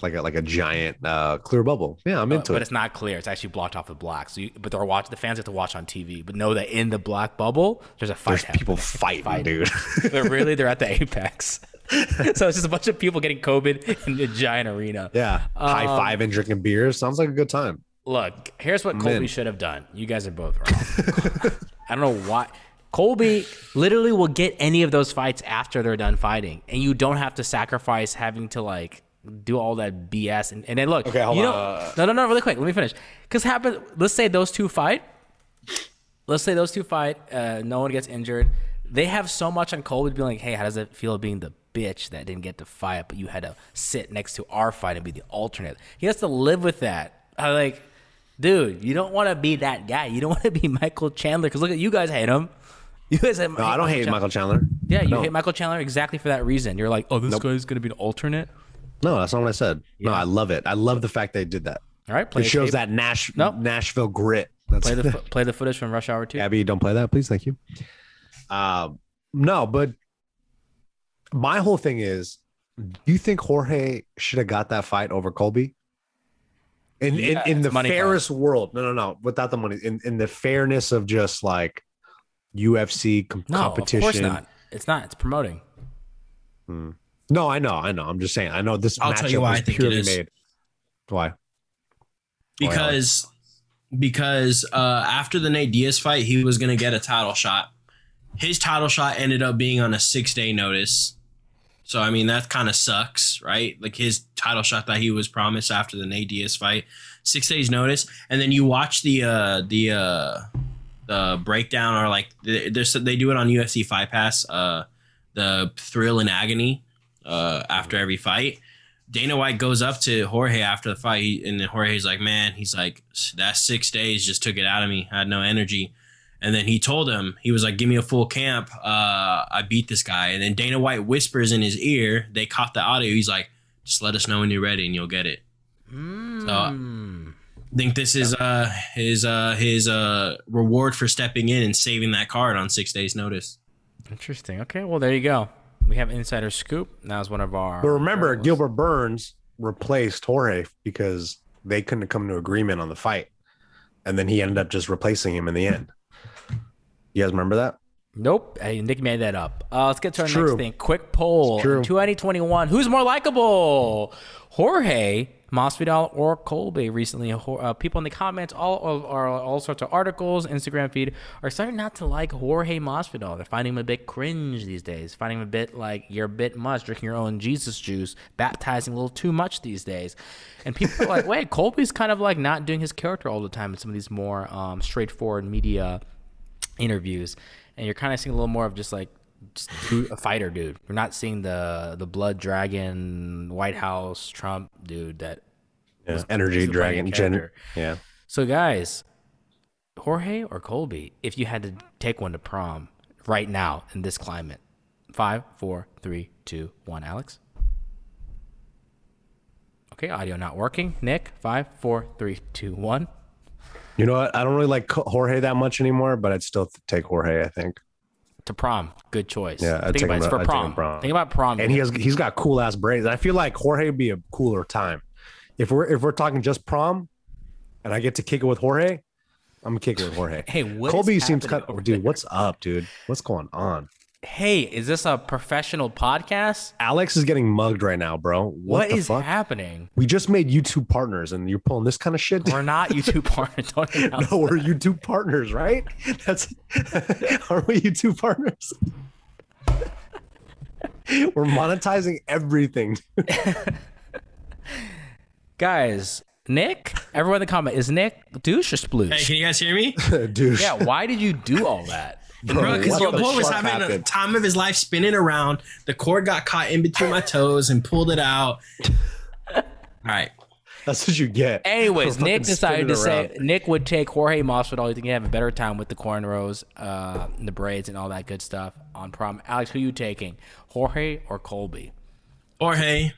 Like a like a giant uh clear bubble. Yeah, I'm into but it. But it's not clear. It's actually blocked off with black. So, you, but they're watch the fans have to watch on TV. But know that in the black bubble, there's a fight. There's people happening. fighting, dude. but really, they're at the apex. so it's just a bunch of people getting COVID in a giant arena. yeah, high Um, five and drinking beers sounds like a good time. Look, here's what Colby should have done. You guys are both wrong. I don't know why. Colby literally will get any of those fights after they're done fighting, and you don't have to sacrifice having to like do all that BS. And, and then look, Okay, hold you on. know, no, no, no, really quick. Let me finish. Because happen. Let's say those two fight. Let's say those two fight. Uh, no one gets injured. They have so much on Colby to be like, hey, how does it feel being the bitch that didn't get to fight, but you had to sit next to our fight and be the alternate? He has to live with that I'm like, dude, you don't want to be that guy. You don't want to be Michael Chandler because look at you guys hate him. You guys hate No, I don't hate Michael Chandler. Yeah, you hate Michael Chandler exactly for that reason. You're like, oh, this Nope. guy's gonna be an alternate. No, that's not what I said. No, I love it. I love the fact they did that. All right, play It shows tape. that Nash Nope. Nashville grit. That's Play the play the footage from Rush Hour Two. Abby, don't play that, please. Thank you. Uh, no, but my whole thing is, do you think Jorge should have got that fight over Colby? In Yeah, in, in the money fight. fairest world, no, no, no, without the money, in, in the fairness of just like UFC com- No, competition. of course not. It's not. It's promoting. No, I know, I know. I'm just saying. I know this I'll matchup tell you why I think it purely is. made. Why? because because uh, after the Nate Diaz fight, he was gonna get a title shot. His title shot ended up being on a six day notice. So I mean that kind of sucks, right? Like his title shot that he was promised after the Nate Diaz fight, six days notice, and then you watch the uh, the uh, the breakdown or like the- there's they do it on UFC Fight Pass, uh, the thrill and agony uh, after every fight. Dana White goes up to Jorge after the fight, he- and then Jorge's like, "Man, he's like that six days just took it out of me. I had no energy." And then he told him, he was like, "Give me a full camp. Uh, I beat this guy." And then Dana White whispers in his ear. They caught the audio. He's like, "Just let us know when you're ready, and you'll get it." Hmm. So I think this is uh his uh his uh reward for stepping in and saving that card on six days notice. Interesting. Okay, well there you go. We have insider scoop. That was one of our. But remember, Gilbert Burns replaced Jorge because they couldn't come to agreement on the fight, and then he ended up just replacing him in the end. You guys remember that? Nope. Hey, Nick made that up. Uh, let's get to our It's next true. thing. Quick poll. It's true. In 2021, who's more likable? Jorge Masvidal or Colby? Recently, uh, people in the comments, all, all, all, all sorts of articles, Instagram feed, are starting not to like Jorge Masvidal. They're finding him a bit cringe these days. Finding him a bit like you're a bit much, drinking your own Jesus juice, baptizing a little too much these days. And people are like, wait, Colby's kind of like not doing his character all the time in some of these more um, straightforward media interviews, and you're kind of seeing a little more of just like a fighter dude. We're not seeing the the blood dragon, White House, Trump dude. That Yeah. Energy he's a Dragon. funny Gen- yeah. so, guys, Jorge or Colby, if you had to take one to prom right now in this climate, five, four, three, two, one. Alex. Okay, audio not working. Nick, five, four, three, two, one. You know what? I don't really like Jorge that much anymore, but I'd still take Jorge. I think, To prom, good choice. Yeah, I'd think take about it. It's for I'd take him prom. prom. Think about prom. and he has he's got cool ass braids. I feel like Jorge would be a cooler time. If we're if we're talking just prom, and I get to kick it with Jorge, I'm gonna kick it with Jorge. Hey, what is Colby seems happening kind of dude. there? What's up, dude? What's going on? Hey, is this a professional podcast? Alex is getting mugged right now, bro. What, what the is fuck? happening? we just made YouTube partners, and you're pulling this kind of shit. We're not YouTube partners. Don't announce no, we're YouTube partners, right? That's aren't we YouTube partners? we're monetizing everything. Guys, Nick, everyone in the comment, is Nick douche or sploosh? Hey, can you guys hear me? Dude. yeah, why did you do all that? Bro, because what your boy was fuck having a time of his life spinning around. The cord got caught in between my toes and pulled it out. All right. That's what you get. Anyways, Nick decided to spinning say. Nick would take Jorge Masvidal. You think he'd have a better time with the cornrows, uh, and the braids, and all that good stuff on prom. Alex, who you taking, Jorge or Colby? Jorge.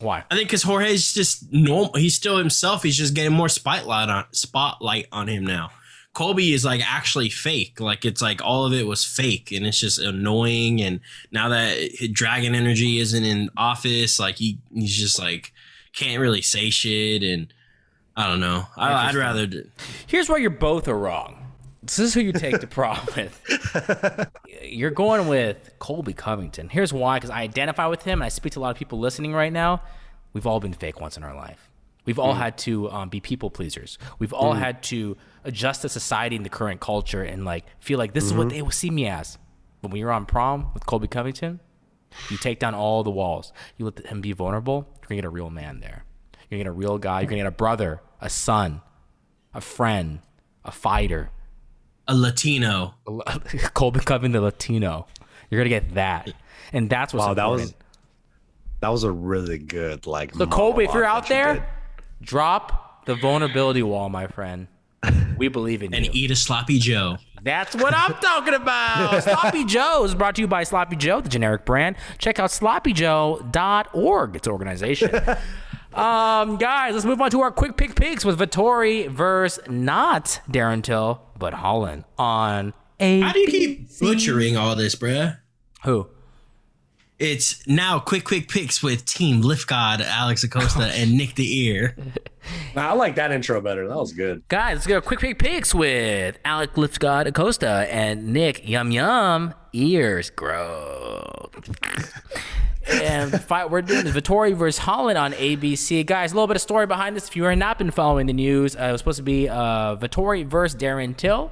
Why? I think because Jorge's just normal. He's still himself. He's just getting more spotlight on spotlight on him now. Colby is like actually fake. Like it's like all of it was fake, and it's just annoying. And now that Dragon Energy isn't in office, like he he's just like can't really say shit. And I don't know. I, I'd rather. d- Here's why you're both are wrong. This is who you take the prom with. You're going with Colby Covington. Here's why: because I identify with him, and I speak to a lot of people listening right now. We've all been fake once in our life. We've all had to um, be people pleasers. We've all had to adjust to society and the current culture, and like feel like this is what mm-hmm. they will see me as. But when you're on prom with Colby Covington, you take down all the walls. You let him be vulnerable. You're gonna get a real man there. You're gonna get a real guy. You're gonna get a brother, a son, a friend, a fighter. A Latino. Colby Covington, the Latino. You're gonna get that, and that's what's Wow, that was important. that was a really good like. So Colby, if you're out you there, did. drop the vulnerability wall, my friend. We believe in and you. And eat a sloppy Joe. That's what I'm talking about. Sloppy Joe is brought to you by Sloppy Joe, the generic brand. Check out sloppyjoe.org. It's an organization. um, guys, let's move on to our quick pick picks with Vettori versus not Darren Till, but Holland on a. How do you keep butchering all this, bruh? Who? It's now quick, quick picks with Team Lift God, Alex Acosta, and Nick the Ear. Nah, I like that intro better. That was good. Guys, let's go quick quick picks with Alec Lift God Acosta and Nick Yum Yum Ears Grow. and the fight we're doing is Vettori versus Holland on ABC. Guys, a little bit of story behind this. If you have not been following the news, uh, it was supposed to be uh, Vettori versus Darren Till.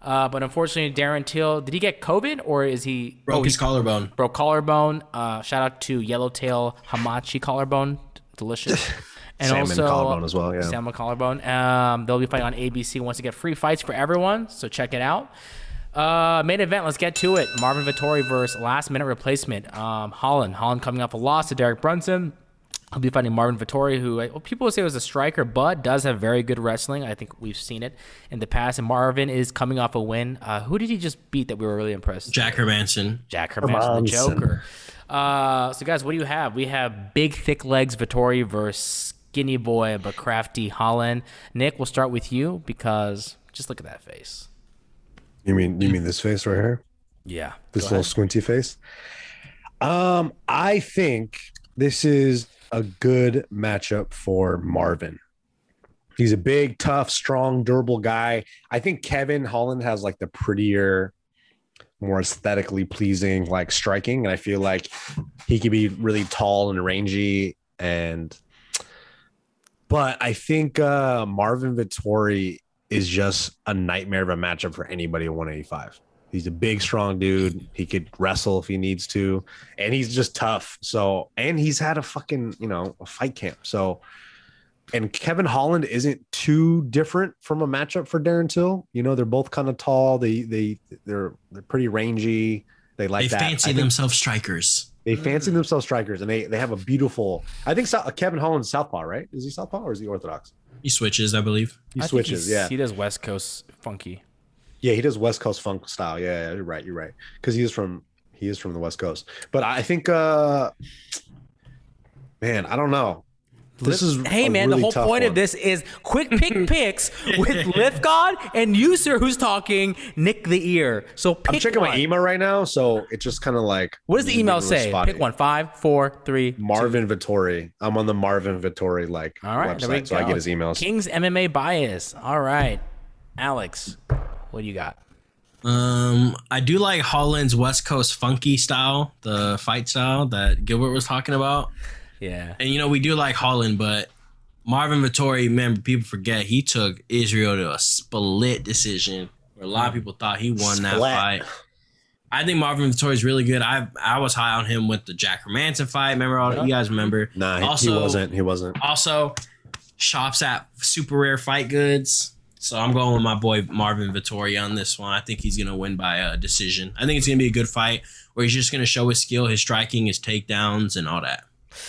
Uh, but unfortunately, Darren Till, did he get COVID or is he Broke oh, his he collarbone. broke collarbone? Uh, shout out to Yellowtail Hamachi collarbone. Delicious. And Salmon also, collarbone as well, yeah. Salmon collarbone. Um, they'll be fighting on ABC once to get free fights for everyone. So check it out. Uh, main event. Let's get to it. Marvin Vettori versus last minute replacement. Um, Holland. Holland coming off a loss to Derek Brunson. He'll be fighting Marvin Vettori, who uh, people would say was a striker, but does have very good wrestling. I think we've seen it in the past. And Marvin is coming off a win. Uh, who did he just beat that we were really impressed? Jack Hermansson. Jack Hermansson, the Joker. Uh, so guys, what do you have? We have big, thick legs Vettori versus skinny boy but crafty Holland. Nick, we'll start with you because just look at that face. You mean you mean this face right here? Yeah, This Go little ahead. squinty face. Um, I think this is a good matchup for Marvin. He's a big, tough, strong, durable guy. I think Kevin Holland has like the prettier, more aesthetically pleasing, like striking. And I feel like he could be really tall and rangy. And but I think uh Marvin Vettori is just a nightmare of a matchup for anybody at 185. He's a big, strong dude. He could wrestle if he needs to, and he's just tough. So, and he's had a fucking, you know, a fight camp. So, and Kevin Holland isn't too different from a matchup for Darren Till. You know, they're both kind of tall. They they they're they're pretty rangy. They like They that. fancy themselves strikers. They fancy themselves strikers, and they they have a beautiful. I think Sou- Kevin Holland's southpaw, right? Is he southpaw or is he orthodox? He switches, I believe. He I switches. Yeah, he does West Coast funky. Yeah, he does West Coast funk style. Yeah, yeah, you're right. You're right. Because he is from he is from the West Coast. But I think uh man, I don't know. This is hey man, really the whole tough point one. of this is quick pick picks with Lift God and you, sir, who's talking Nick the Ear. So pick I'm checking one. my email right now, so it's just kind of like What does the email say? spotty. Pick one. Five, four, three. two. Marvin Vettori. I'm on the Marvin Vettori like All right, there we website, so. I get his emails. King's MMA bias. All right, Alex, what do you got? Um, I do like Holland's West Coast funky style, the fight style that Gilbert was talking about. Yeah, And you know, we do like Holland, but Marvin Vettori, remember, people forget he took Israel to a split decision where a lot of people thought he won that fight. I think Marvin Vettori is really good. I I was high on him with the Jack Hermansson fight. Remember all you guys remember? Nah, Also- he wasn't. He wasn't. Also, shops at super rare fight goods. So I'm going with my boy Marvin Vettori on this one. I think he's gonna win by a decision. I think it's gonna be a good fight where he's just gonna show his skill, his striking, his takedowns, and all that.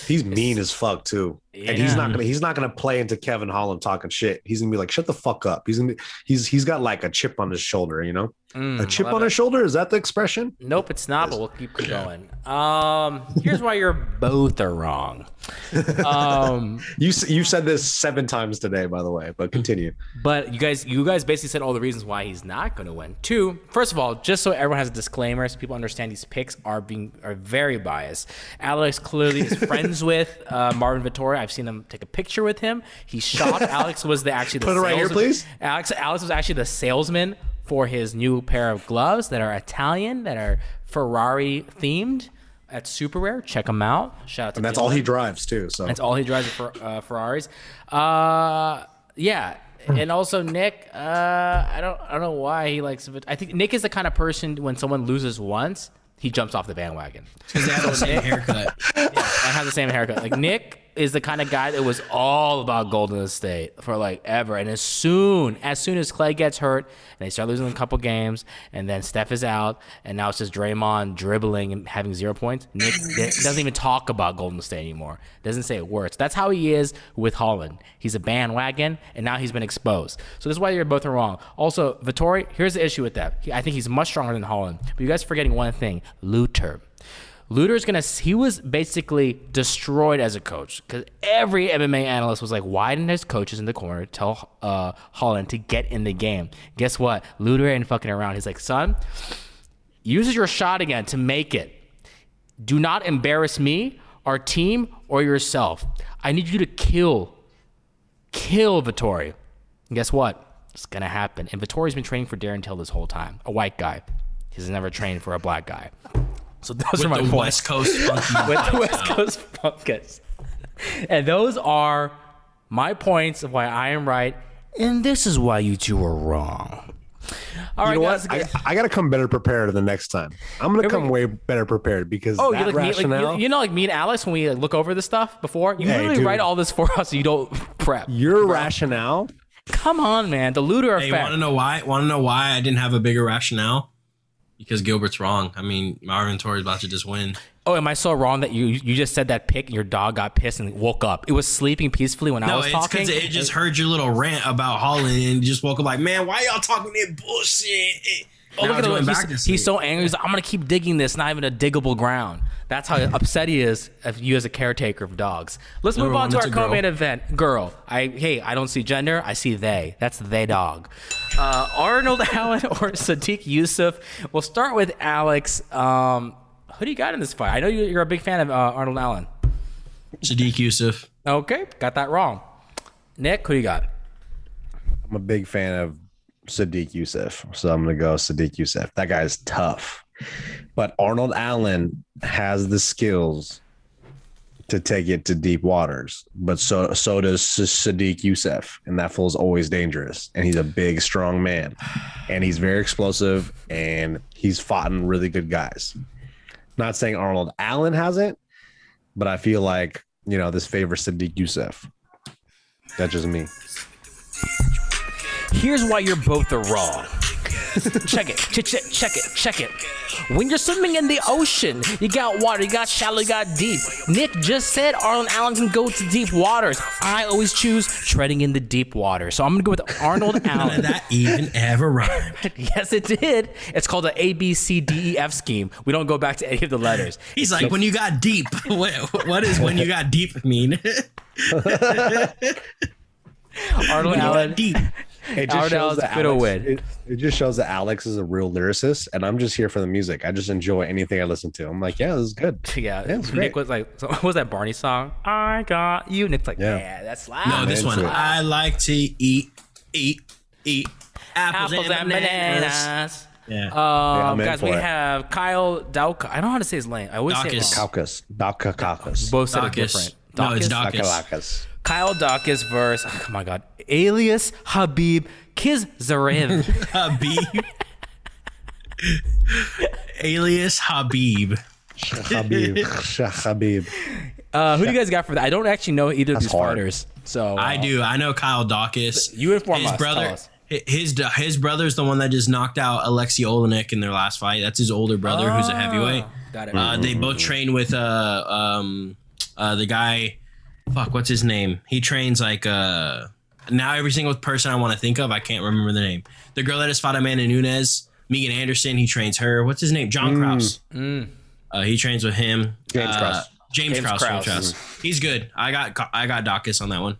He's mean as fuck too, and he's not gonna he's not gonna play into Kevin Holland talking shit. He's gonna be like, "Shut the fuck up." He's gonna be, he's he's got like a chip on his shoulder, you know, Mm, a chip on it. his shoulder. Is that the expression? Nope, it's not. But we'll keep going. Um, here's why you're both are wrong. Um, You you said this seven times today, by the way, but continue. but you guys, you guys basically said all the reasons why he's not to win. Two, first of all, just so everyone has a disclaimer, so people understand these picks are being are very biased. Alex clearly is friends with uh, Marvin Vettori. I've seen him take a picture with him. He shocked. Alex was the actually the Put it right here, please. Alex Alex was actually the salesman for his new pair of gloves that are Italian, that are Ferrari themed. At Super Rare, check them out. Shout out to And that's Dylan. all he drives too. So That's all he drives for uh, Ferraris. Uh, yeah, and also Nick. Uh, I don't. I don't know why he likes it. I think Nick is the kind of person when someone loses once, he jumps off the bandwagon. Because they have the same haircut. and has the same haircut. Like Nick is the kind of guy that was all about Golden State for like ever. And as soon as soon as Clay gets hurt and they start losing a couple games, and then Steph is out, and now it's just Draymond dribbling and having zero points. Nick doesn't even talk about Golden State anymore. Doesn't say word. So that's how he is with Holland. He's a bandwagon, and now he's been exposed. So this is why you're both wrong. Also, Vettori, here's the issue with that. I think he's much stronger than Holland. But you guys are forgetting one thing: Luther. Luter's gonna. He was basically destroyed as a coach because every MMA analyst was like, "Why didn't his coaches in the corner tell uh, Holland to get in the game?" Guess what? Luter ain't fucking around. He's like, "Son, use your shot again to make it. Do not embarrass me, our team, or yourself. I need you to kill, kill Vettori." And guess what? It's gonna happen. And Vettori's been training for Darren Till this whole time. A white guy. He's never trained for a black guy. So those With are my the points West Coast funky. with the West Coast Funkers. And those are my points of why I am right, and this is why you two are wrong. All right, you know guys. what? I, I got to come better prepared the next time. I'm going to come way better prepared because oh, that you like me, like, rationale. you, you know, like me and Alex when we like, look over this stuff before. You Hey, literally dude. write all this for us, so you don't prep. your rationale. Come on, man. The looter Hey, effect. want to know why? Want to know why I didn't have a bigger rationale? Because Gilbert's wrong. I mean, Marvin Torres about to just win. oh, am I so wrong that you you just said that pick and your dog got pissed and woke up? It was sleeping peacefully when I was talking. No, it's because it just heard your little rant about Holland and just woke up like, man, why y'all talking that bullshit? Oh, look at doing him. He's, he's so angry. He's like, I'm going to keep digging this, not even a diggable ground. That's how upset he is of you as a caretaker of dogs. Let's move Number on to our it's a girl. co-main event. Girl. I Hey, I don't see gender. I see they. That's they dog. Uh, Arnold Allen or Sodiq Yusuff. We'll start with Alex. Um, who do you got in this fight? I know you- you're a big fan of uh, Arnold Allen. Sodiq Yusuff. Okay, got that wrong. Nick, who do you got? I'm a big fan of Sodiq Yusuff, so I'm going to go Sodiq Yusuff. That guy's tough, but Arnold Allen has the skills to take it to deep waters. But so so does Sodiq Yusuff, and that fool's always dangerous. And he's a big, strong man, and he's very explosive, and he's fought in really good guys. Not saying Arnold Allen hasn't, but I feel like you know this favors Sodiq Yusuff. That's just me. Here's why you're both are wrong. check it, check, check, check it, check it. When you're swimming in the ocean, you got water, you got shallow, you got deep. Nick just said Arnold Allen can go to deep waters. I always choose treading in the deep water. So I'm gonna go with Arnold Allen. Did that even ever rhymed. yes, it did. It's called the A B C D E F scheme. We don't go back to any of the letters. He's like, when you got deep. What, what does when you got deep mean? Arnold Allen. deep. It Our just shows that Alex, it, it just shows that Alex is a real lyricist, and I'm just here for the music. I just enjoy anything I listen to. I'm like, yeah, this is good. Yeah, Yeah, it's Nick great. was like, so what was that Barney song? I got you. Nick's like, yeah, Yeah. that's loud. No, this one. it. I like to eat, eat, eat apples, apples and bananas. Yeah. Um, I'm guys, we it. have Kyle Dauka. I don't know how to say his name. I always say it Dawkins. wrong. Caucus, Daka Caucus, Both said it Dawkins. different. No, it's Dawkins? Dawkins. Dakalakis. Kyle Dawkins verse. Oh my God. Alias Habib Khizriev. Habib. Alias Habib. Habib, Shah Habib. uh, who do you guys got for that? I don't actually know either of these hard. fighters. So I uh, do. I know Kyle Dawkins. You inform his us. brother. Tell us. His his brother's the one that just knocked out Alexei Oleinik in their last fight. That's his older brother, who's a heavyweight. Got it. Uh, they both train with uh um uh the guy. Fuck, what's his name? He trains like uh. Now every single person I want to think of, I can't remember the name. The girl that just fought Amanda Nunes, Megan Anderson. He trains her. What's his name? John Krause. Uh, he trains with him. James uh, Krause. James, James Krause. James Krause. Krause. He's good. I got I got Dawkins on that one.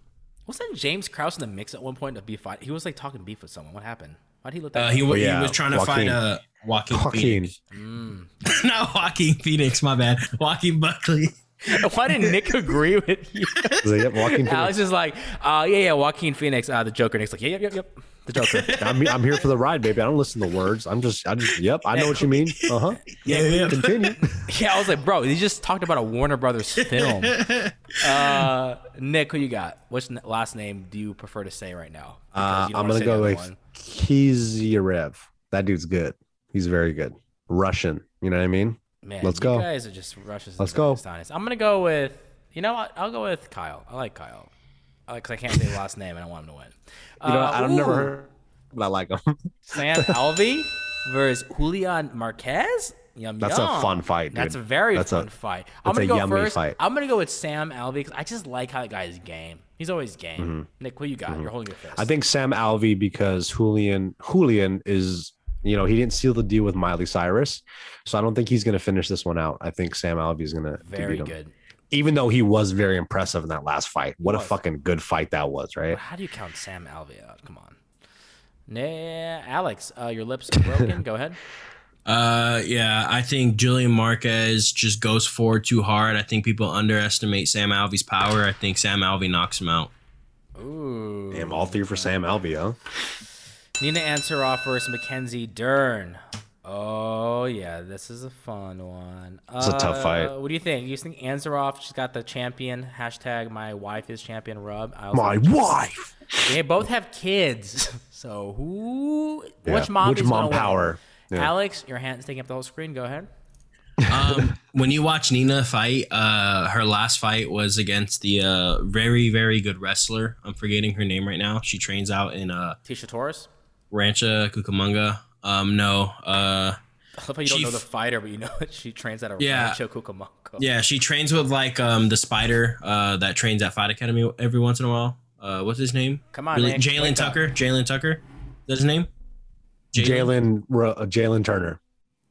Wasn't James Krause in the mix at one point to be fight? He was like talking beef with someone. What happened? Why'd he look that Uh, he, wa- he was trying to fight Joaquin. uh, Joaquin, Joaquin. Phoenix. Not Joaquin Phoenix, my bad. Joaquin Buckley. Why didn't Nick agree with you? So, yep, walking Alex is like, uh, yeah, yeah, Joaquin Phoenix, uh, the Joker. Nick's like, yeah, yep, yep, yep, the Joker. I'm, I'm here for the ride, baby. I don't listen to words. I'm just, I just, yep, I know what you mean. Uh huh. Yeah, yeah. Continue. yeah, I was like, bro, he just talked about a Warner Brothers film. uh, Nick, who you got? Which last name do you prefer to say right now? Uh, Because you don't I'm gonna go with one. That dude's good. He's very good. Russian. You know what I mean? Man, let's you go. guys are just rushes. Let's go. Honest. I'm gonna go with You know what? I'll go with Kyle. I like Kyle. I like because I can't say the last name. And I don't want him to win. You know, Uh, I've never heard, but I like him. Sam Alvey versus Julian Marquez. Yum, That's a fun fight, That's a very That's a- fun fight. I'm that's gonna a go yummy first. fight. I'm gonna go with Sam Alvey because I just like how that guy's game. He's always game. Nick, what you got? You're holding your fist. Mm-hmm. I think Sam Alvey because Julian Julian is you know he didn't seal the deal with Miley Cyrus, so I don't think he's going to finish this one out. I think Sam Alvey is going to very beat him. good. Even though he was very impressive in that last fight, what a fucking good fight that was, right? How do you count Sam Alvey out? Come on. Nah, Alex, uh, your lips are broken. go ahead. Uh, yeah, I think Julian Marquez just goes forward too hard. I think people underestimate Sam Alvey's power. I think Sam Alvey knocks him out. Ooh. Damn, all three for Sam Alvey, huh? Nina Ansaroff versus Mackenzie Dern. Oh yeah, this is a fun one. It's a tough fight. Uh, What do you think? You think Ansaroff? She's got the champion hashtag. My wife is champion. Rub. I My think- wife. They both have kids. So who? Yeah, Which mom? which is gonna mom power? Yeah. Alex, your hand's taking up the whole screen. Go ahead. Um, when you watch Nina fight, uh, her last fight was against the uh, very, very good wrestler. I'm forgetting her name right now. She trains out in uh, Tecia Torres. Rancho Cucamonga. Um, no, uh, I love how you don't know the fighter, but you know. She trains at a Yeah. Rancho Cucamonga. yeah, she trains with like um the spider uh that trains at Fight Academy every once in a while. Uh, what's his name? Come on, Really- Jalen. Tucker. Jalen Tucker. That's his name. Jalen Ro- uh, Jalen Turner.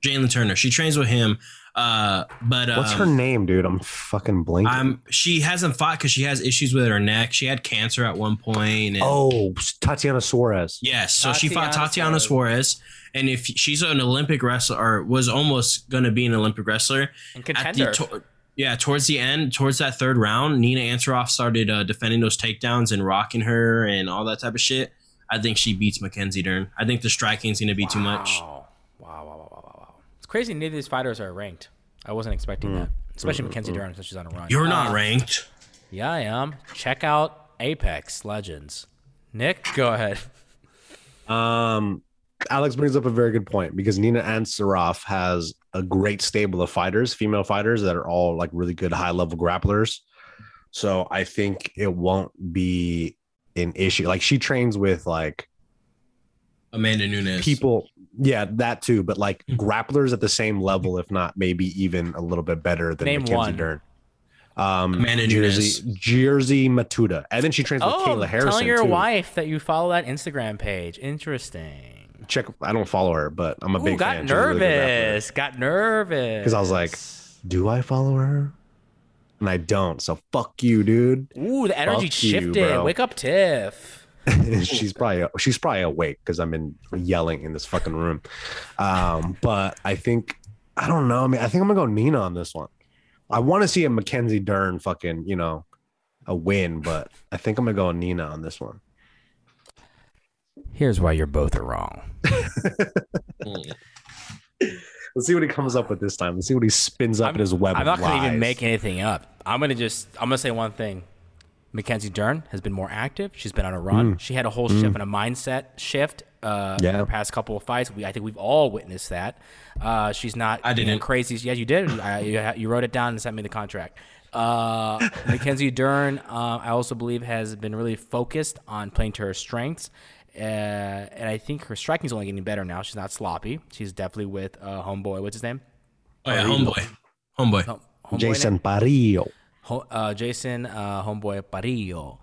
Jalen Turner. She trains with him. Uh, but um, What's her name, dude? I'm fucking blanking. I'm she hasn't fought because she has issues with her neck. She had cancer at one point. And, oh, Tatiana Suarez. yes. So she fought Tatiana Tatiana Suarez. And if she's an Olympic wrestler or was almost going to be an Olympic wrestler, And at contender. the to- yeah, towards the end, towards that third round, Nina Ansaroff started uh, defending those takedowns and rocking her and all that type of shit. I think she beats Mackenzie Dern. I think the striking's going to be too much. Wow. Wow, wow, wow, wow, wow, wow. It's crazy neither of these fighters are ranked. I wasn't expecting that. Especially Mackenzie Dern since she's on a run. You're not Uh, ranked. Yeah, I am. Check out Apex Legends. Nick, go ahead. Um, Alex brings up a very good point because Nina Ansaroff has a great stable of fighters, female fighters that are all like really good high level grapplers. So I think it won't be an issue. Like she trains with like Amanda Nunes. people, yeah, that too, but like grapplers at the same level, if not maybe even a little bit better than Name Mackenzie one. Dern. Um, Amanda Jersey, Jersey Matuda, and then she trains with Oh, Kayla Harrison. telling your too. wife that you follow that Instagram page. Interesting. Check. I don't follow her, but I'm a Ooh, big got fan. She's a really good nervous. got nervous. because I was like, do I follow her? And I don't. So fuck you, dude. Ooh, the energy Fuck shifted. bro. Wake up, Tiff. she's probably she's probably awake because I've been yelling in this fucking room. Um, but I think I don't know. I mean, I think I'm gonna go Nina on this one. I want to see a Mackenzie Dern fucking you know a win, but I think I'm gonna go Nina on this one. Here's why you're both are wrong. Let's see what he comes up with this time. Let's see what he spins up in his web. I'm not going to even make anything up. I'm going to just, I'm going to say one thing. Mackenzie Dern has been more active. She's been on a run. She had a whole shift and a mindset shift. Uh, Mm. Yeah. Her past couple of fights, we I think we've all witnessed that. Uh, she's not. I didn't. crazy. Yeah, you did. I, you, you wrote it down and sent me the contract. Uh, Mackenzie Dern, uh, I also believe, has been really focused on playing to her strengths. Uh, and I think her striking is only getting better now. She's not sloppy. She's definitely with uh, homeboy. What's his name? Oh yeah, homeboy, homeboy. Oh, homeboy Jason Parillo. Ho- uh, Jason uh, Homeboy Parillo.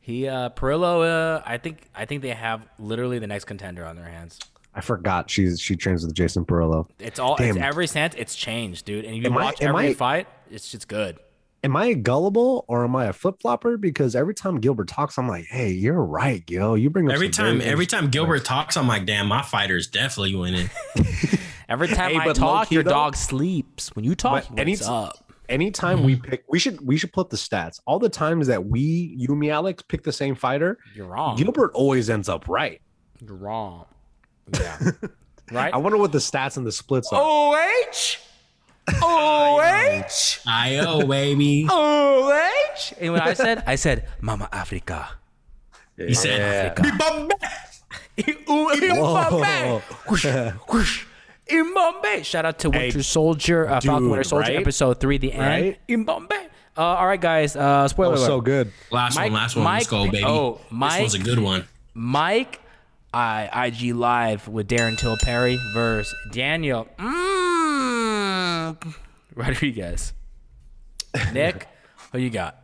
He uh, Perillo. Uh, I think I think they have literally the next contender on their hands. I forgot she's she trains with Jason Parillo. It's all Damn. it's every sense. It's changed, dude. And if you Am I- watch am every I- fight, it's just good. am I gullible or am I a flip flopper? Because every time Gilbert talks, I'm like, hey, you're right, Gil. You bring up Every time, every time Gilbert points." talks, I'm like, damn, my fighter's definitely winning. Every time Hey, I talk, low-key, your though- dog sleeps. When you talk, But he wakes up. Anytime we mm. pick, we should we should put the stats. All the times that we, you, me, Alex, pick the same fighter, You're wrong. Gilbert always ends up right. You're wrong. Yeah. right. I wonder what the stats and the splits are. O H O H I-O, baby. O H. H. And when I said, I said, Mama Africa. He said, Ooh, Mbappe. Whoosh, whoosh. Mbombe. Shout out to Winter Soldier, uh, Falcon Winter Soldier, right? episode three, the end. Right? Mbombe. Uh, all right, guys. Uh, spoiler was alert. so good. Last Mike- one, last one. Let's Mike- go, baby. oh, Mike- this one's a good one. Mike, I IG live with Darren Till Perry versus Daniel mm, Rodriguez. Nick, who you got?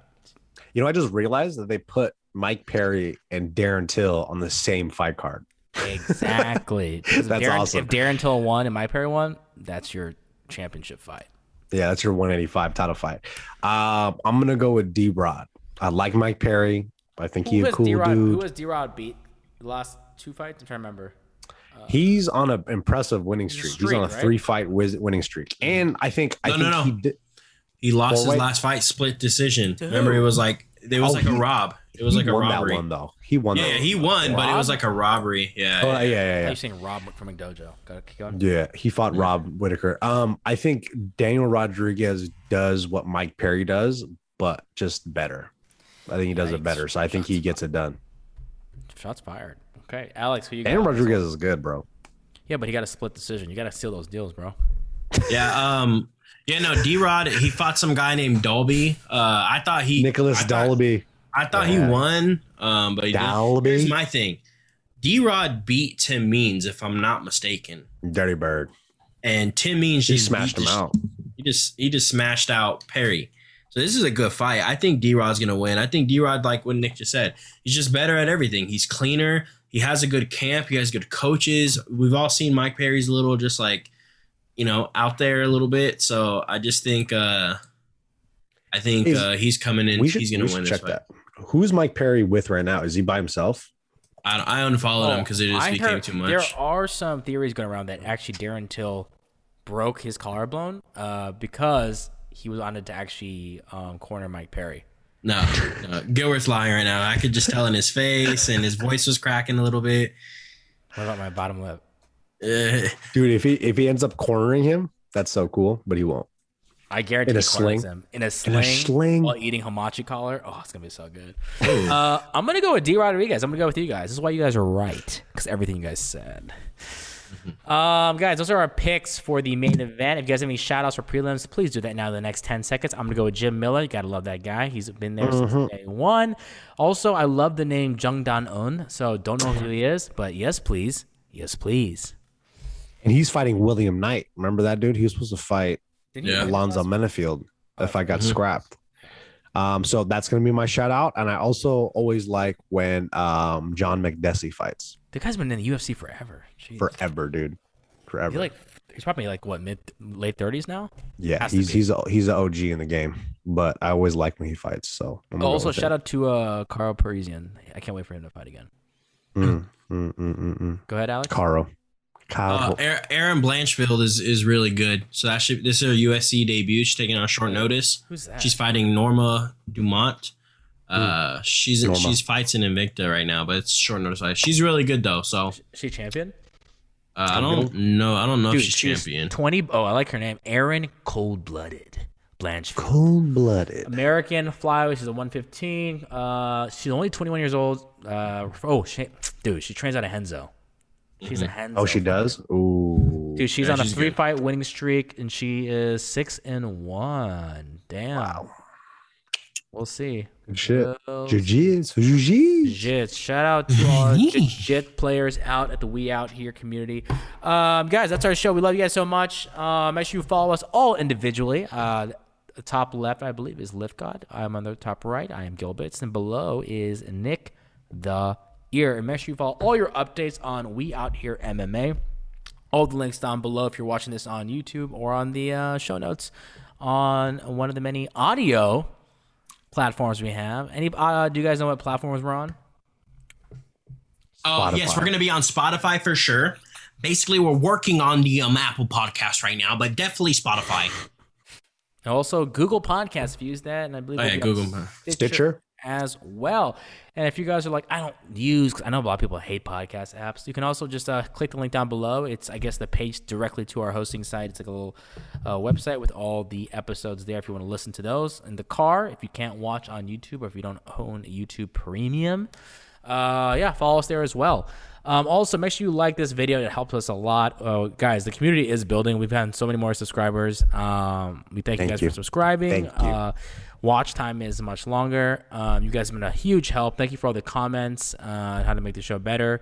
You know, I just realized that they put Mike Perry and Darren Till on the same fight card. Exactly. 'Cause if That's Darren, awesome. If Darren Till won and Mike Perry won, that's your championship fight. Yeah, that's your 185 title fight. Um, I'm gonna go with D Rod. I like Mike Perry. I think he's Who a cool D-Rod, who dude. has D-Rod beat the last two fights? I'm trying to remember. He's on an impressive winning He's streak. He's on a right? three fight winning streak, and I think I think no, no. he did. He lost Four-way? his last fight, split decision. To Remember, who? it was like it was Oh, like a rob. It was he like a won robbery. that one though. He won. Yeah, that yeah, he won, but it was like a robbery. Yeah, Oh, yeah, yeah, How yeah. you saying Rob from McDojo? Got to keep going. Yeah, he fought Rob Whitaker. Um, I think Daniel Rodriguez does what Mike Perry does, but just better. I think he does Yikes. it better, so I think he gets it done. Shots fired. Okay, Alex, who you Daniel got? Rodriguez is good, bro. Yeah, but he got a split decision. You got to seal those deals, bro. yeah. Um, yeah. No, D Rod. He fought some guy named Dalby. Uh, I thought he Nicholas I thought- Dalby. I thought he won. Um, but he didn't. Dalby. Here's my thing. D Rod beat Tim Means, if I'm not mistaken, Dirty Bird. and Tim Means He just smashed he him just- out. He just he just smashed out Perry. So this is a good fight. I think D Rod's gonna win. I think D Rod, like what Nick just said, he's just better at everything. He's cleaner. He has a good camp. He has good coaches. We've all seen Mike Perry's little just like, you know, out there a little bit. So I just think uh I think Is- uh he's coming in. We should, he's gonna we should win this check fight. that. Who's Mike Perry with right now? Is he by himself? I, I unfollowed him because it just Oh, I became heard too much. There are some theories going around that actually Darren Till broke his collarbone uh, because he was on it to actually um, corner Mike Perry. No, no, Gilbert's lying right now. I could just tell in his face, and his voice was cracking a little bit. What about my bottom lip? Uh, Dude, if he if he ends up cornering him, that's so cool, but he won't. I guarantee In a he sling? him in a sling, In a sling. while eating hamachi collar. Oh, it's gonna be so good. Uh, I'm gonna go with D Rodriguez. I'm gonna go with you guys. This is why you guys are right because everything you guys said. Um, guys, those are our picks for the main event. If you guys have any shout outs for prelims, please do that now in the next 10 seconds. I'm going to go with Jim Miller. You got to love that guy. He's been there since day one. Also, I love the name Jung Dan Un. So don't know who he is, but yes, please. Yes, please. And he's fighting William Knight. Remember that dude? He was supposed to fight Yeah. Alonzo last- Menefield if I got scrapped. Um, so that's gonna be my shout out. And I also always like when um John Makdessi fights. The guy's been in the UFC forever. Jeez. Forever, dude. Forever. He's like, he's probably like what mid late 30s now. yeah, has he's he's a, he's an OG in the game. But I always like when he fights. So I'm gonna also, shout him. out to uh, Carl Parisian. I can't wait for him to fight again. Mm, mm, mm, mm, mm. Go ahead, Alex. Caro. Caro. uh, Erin- Erin Blanchfield is is really good. So that should this is her UFC debut. She's taking on short notice. Who's that? She's fighting Norma Dumont. Uh, she's Norma. she's fights in Invicta right now, but it's short notice. She's really good though. So uh, she champion? I don't know. I don't know Dude, if she's she's champion. 20. Oh, I like her name. Erin Cold Blooded Blanchfield. Cold blooded. American flyweight. She's a 115. Uh, she's only 21 years old. Uh, oh, she, dude, she trains out of Renzo. She's a Renzo. Oh, she does? Ooh. Dude, she's Yeah, on a she's three good. fight winning streak, and she is six and one. Damn. We'll see. Good shit. Girls. Jiu-jitsu. Jiu-jitsu. Jit. Shout out to our Jit, Jit players out at the We Out Here community. Um, guys, that's our show. We love you guys so much. Uh, make sure you follow us all individually. Uh, the top left, I believe, is Lift God. I'm on the top right. I am Gilbits. And below is Nick the Ear. And make sure you follow all your updates on We Out Here MMA. All the links down below if you're watching this on YouTube or on the uh, show notes on one of the many audio platforms we have. Any? Uh, do you guys know what platforms we're on? Oh yes, we're gonna be on Spotify for sure. Basically, we're working on the um, Apple podcast right now, but definitely Spotify. And also Google Podcasts if you use that, and I believe Oh, yeah, be on Google. Stitcher? As well. And if you guys are like, I don't use, I know a lot of people hate podcast apps. You can also just uh, click the link down below. It's I guess the page directly to our hosting site. It's like a little uh, website with all the episodes there. If you want to listen to those in the car, if you can't watch on YouTube or if you don't own YouTube Premium. uh, yeah, follow us there as well. Um, also, make sure you like this video. It helps us a lot. Uh, guys, the community is building. We've had so many more subscribers. Um, we thank, you guys you. for subscribing. Thank you. Watch time is much longer. Um, you guys have been a huge help. Thank you for all the comments uh, on how to make the show better.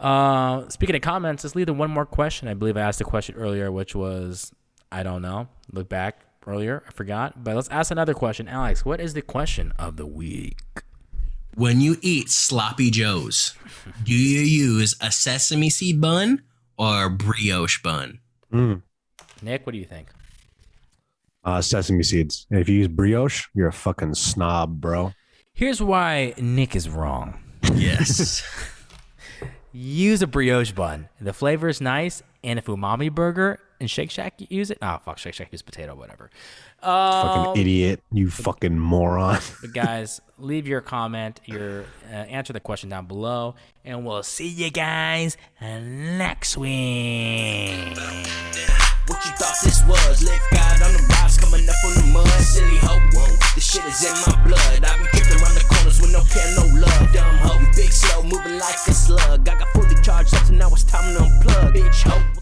Uh, speaking of comments, let's leave them one more question. I believe I asked a question earlier, which was I don't know. Look back earlier, I forgot. But let's ask another question. Alex, what is the question of the week? When you eat sloppy joes, do you use a sesame seed bun or a brioche bun? Nick, what do you think? Uh, sesame seeds. And if you use brioche, you're a fucking snob, bro. Here's why Nick is wrong. Yes. Use a brioche bun. The flavor is nice, and if umami burger and Shake Shack use it, oh fuck, Shake Shack use potato, whatever. Um, Fucking idiot. You fucking moron. But guys, leave your comment, your uh, answer the question down below, and we'll see you guys next week coming up on the mud. Silly hoe, whoa. This shit is in my blood. I be tripping around the corners with no care, no love. Dumb hoe, big slow, moving like a slug. I got fully charged up, so now it's time to unplug. Bitch hoe.